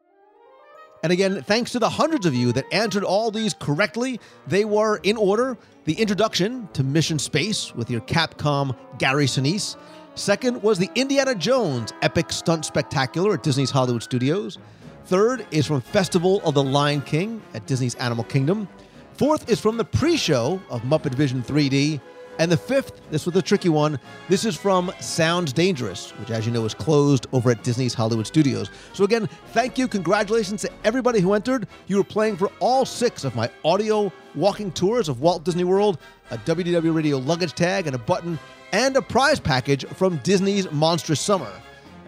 Speaker 7: And again, thanks to the hundreds of you that answered all these correctly, they were in order the introduction to Mission Space with your Capcom Gary Sinise. Second was the Indiana Jones Epic Stunt Spectacular at Disney's Hollywood Studios. Third is from Festival of the Lion King at Disney's Animal Kingdom. Fourth is from the pre show of Muppet Vision 3D. And the fifth, this was a tricky one, this is from Sounds Dangerous, which, as you know, is closed over at Disney's Hollywood Studios. So, again, thank you. Congratulations to everybody who entered. You were playing for all six of my audio walking tours of Walt Disney World, a WDW Radio luggage tag, and a button, and a prize package from Disney's Monstrous Summer.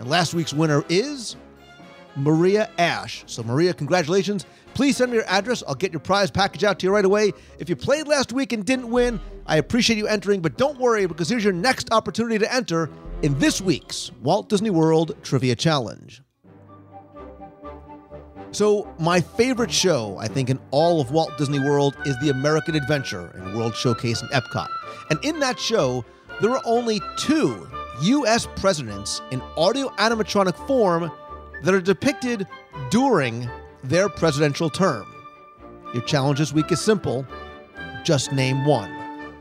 Speaker 7: And last week's winner is Maria Ash. So, Maria, congratulations. Please send me your address. I'll get your prize package out to you right away. If you played last week and didn't win, I appreciate you entering, but don't worry because here's your next opportunity to enter in this week's Walt Disney World Trivia Challenge. So, my favorite show, I think, in all of Walt Disney World is The American Adventure in World Showcase in Epcot. And in that show, there are only two U.S. presidents in audio animatronic form that are depicted during their presidential term. Your challenge this week is simple just name one.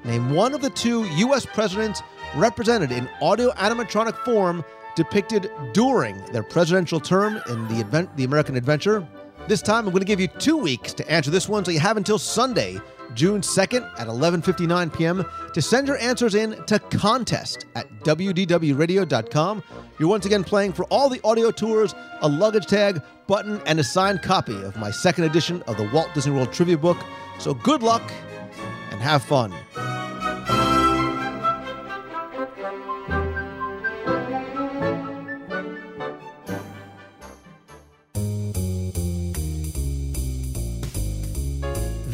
Speaker 7: Name one of the two U.S. presidents represented in audio animatronic form depicted during their presidential term in the, event, the American Adventure. This time, I'm going to give you two weeks to answer this one, so you have until Sunday, June 2nd at 11:59 p.m. to send your answers in to contest at wdwradio.com. You're once again playing for all the audio tours, a luggage tag, button, and a signed copy of my second edition of the Walt Disney World Trivia Book. So good luck and have fun.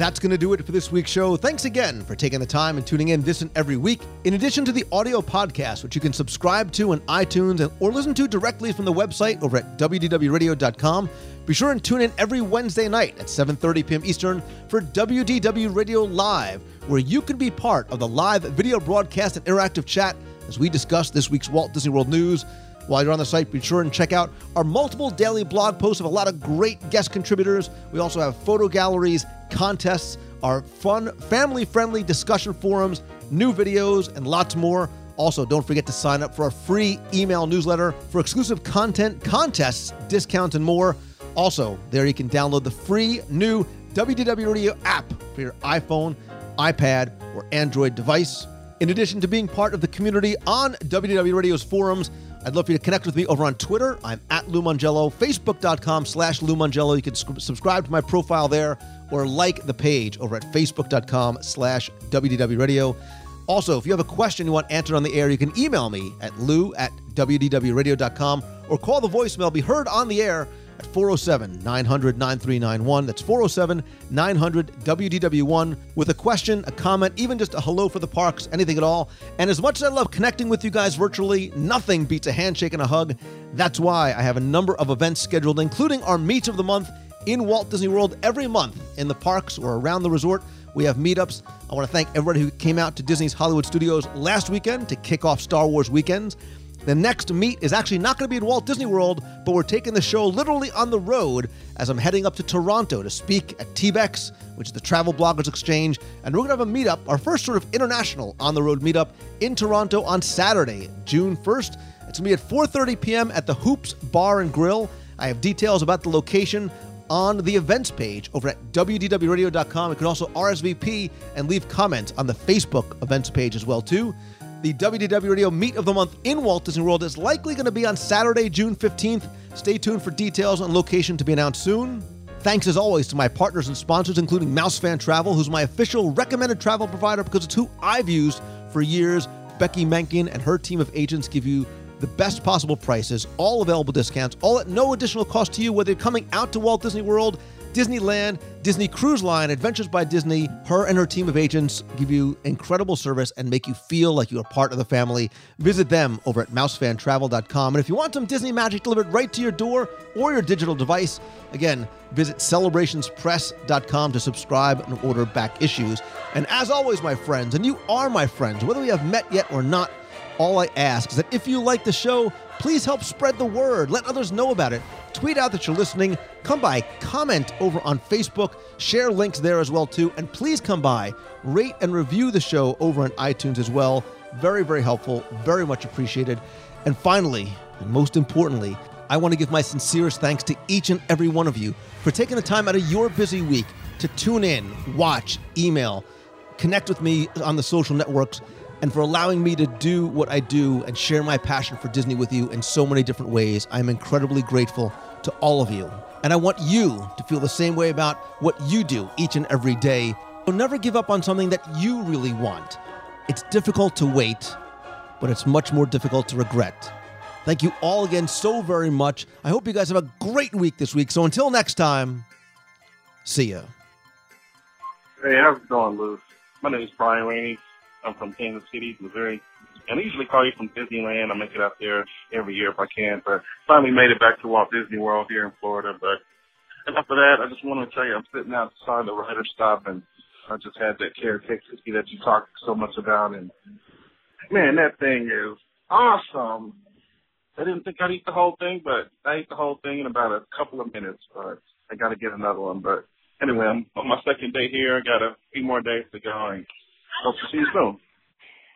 Speaker 7: That's going to do it for this week's show. Thanks again for taking the time and tuning in this and every week. In addition to the audio podcast, which you can subscribe to on iTunes and, or listen to directly from the website over at wdwradio.com, be sure and tune in every Wednesday night at 7:30 p.m. Eastern for WDW Radio Live, where you can be part of the live video broadcast and interactive chat as we discuss this week's Walt Disney World news. While you're on the site, be sure and check out our multiple daily blog posts of a lot of great guest contributors. We also have photo galleries, contests, our fun, family friendly discussion forums, new videos, and lots more. Also, don't forget to sign up for our free email newsletter for exclusive content, contests, discounts, and more. Also, there you can download the free new WDW Radio app for your iPhone, iPad, or Android device. In addition to being part of the community on WDW Radio's forums, I'd love for you to connect with me over on Twitter. I'm at Lou Mongello, Facebook.com slash Lou Mongello. You can sc- subscribe to my profile there or like the page over at Facebook.com slash WDW Radio. Also, if you have a question you want answered on the air, you can email me at lou at WDWRadio.com or call the voicemail, be heard on the air at 407 900 9391. That's 407 900 WDW1 with a question, a comment, even just a hello for the parks, anything at all. And as much as I love connecting with you guys virtually, nothing beats a handshake and a hug. That's why I have a number of events scheduled, including our Meet of the Month in Walt Disney World every month in the parks or around the resort. We have meetups. I want to thank everybody who came out to Disney's Hollywood Studios last weekend to kick off Star Wars weekends. The next meet is actually not going to be in Walt Disney World, but we're taking the show literally on the road as I'm heading up to Toronto to speak at TBEX, which is the Travel Bloggers Exchange, and we're going to have a meetup, our first sort of international on the road meetup in Toronto on Saturday, June 1st. It's going to be at 4:30 p.m. at the Hoops Bar and Grill. I have details about the location on the events page over at wdwradio.com. You can also RSVP and leave comments on the Facebook events page as well too. The WDW Radio Meet of the Month in Walt Disney World is likely going to be on Saturday, June 15th. Stay tuned for details on location to be announced soon. Thanks as always to my partners and sponsors, including Mousefan Travel, who's my official recommended travel provider because it's who I've used for years. Beci Mahnken and her team of agents give you the best possible prices, all available discounts, all at no additional cost to you, whether you're coming out to Walt Disney World, Disneyland, Disney Cruise Line, Adventures by Disney. Her and her team of agents give you incredible service and make you feel like you're part of the family. Visit them over at mousefantravel.com. And if you want some Disney magic delivered right to your door or your digital device, again, visit celebrationspress.com to subscribe and order back issues. And as always, my friends, and you are my friends, whether we have met yet or not, all I ask is that if you like the show, please help spread the word. Let others know about it. Tweet out that you're listening. Come by, comment over on Facebook, share links there as well too, and please come by, rate and review the show over on iTunes as well. Very, very helpful, very much appreciated. And finally, and most importantly, I want to give my sincerest thanks to each and every one of you for taking the time out of your busy week to tune in, watch, email, connect with me on the social networks and for allowing me to do what I do and share my passion for Disney with you in so many different ways. I'm incredibly grateful to all of you. And I want you to feel the same way about what you do each and every day. So never give up on something that you really want. It's difficult to wait, but it's much more difficult to regret. Thank you all again so very much. I hope you guys have a great week this week. So until next time, see ya.
Speaker 13: Hey, how's it going, Lou? My name is Brian Rainey. I'm from Kansas City, Missouri. And I usually call you from Disneyland. I make it out there every year if I can. But finally made it back to Walt Disney World here in Florida. But enough of that. I just want to tell you I'm sitting outside the Writer's Stop and I just had that caretaker that you talked so much about. And man, that thing is awesome. I didn't think I'd eat the whole thing, but I ate the whole thing in about a couple of minutes. But I got to get another one. But anyway, I'm on my second day here. I got a few more days to go. And Hope to see you soon.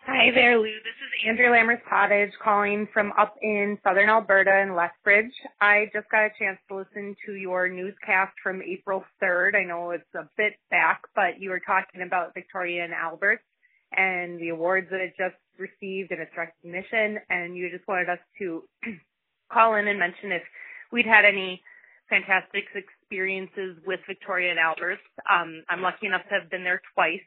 Speaker 14: Hi there, Lou. This is Andrew Lammers Cottage calling from up in southern Alberta in Lethbridge. I just got a chance to listen to your newscast from April 3rd. I know it's a bit back, but you were talking about Victoria and Albert and the awards that it just received and its recognition, and you just wanted us to call in and mention if we'd had any fantastic experiences with Victoria and Albert. Um, I'm lucky enough to have been there twice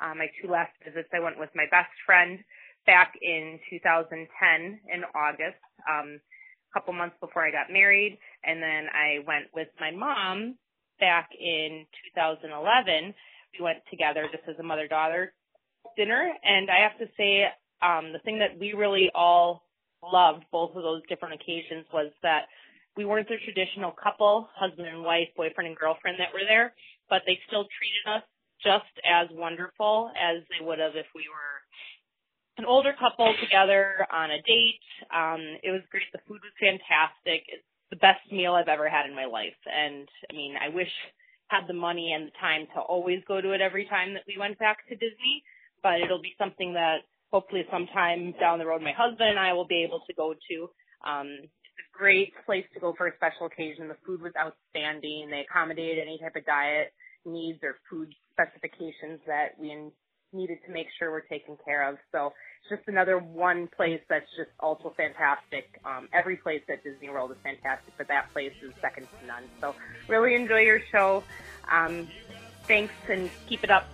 Speaker 14: uh, my two last visits, I went with my best friend back in 2010 in August, um, a couple months before I got married, and then I went with my mom back in 2011. We went together just as a mother-daughter dinner, and I have to say, um, the thing that we really all loved both of those different occasions was that we weren't the traditional couple, husband and wife, boyfriend and girlfriend that were there, but they still treated us just as wonderful as they would have if we were an older couple together on a date. Um, it was great. The food was fantastic. It's the best meal I've ever had in my life. And I mean, I wish had the money and the time to always go to it every time that we went back to Disney, but it'll be something that hopefully sometime down the road my husband and I will be able to go to. Um, it's a great place to go for a special occasion. The food was outstanding. They accommodated any type of diet needs or food specifications that we needed to make sure we're taken care of. So it's just another one place that's just also fantastic. Um, every place at Disney World is fantastic, but that place is second to none. So really enjoy your show. Um, thanks and keep it up.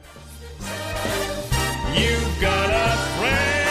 Speaker 2: You've got a friend.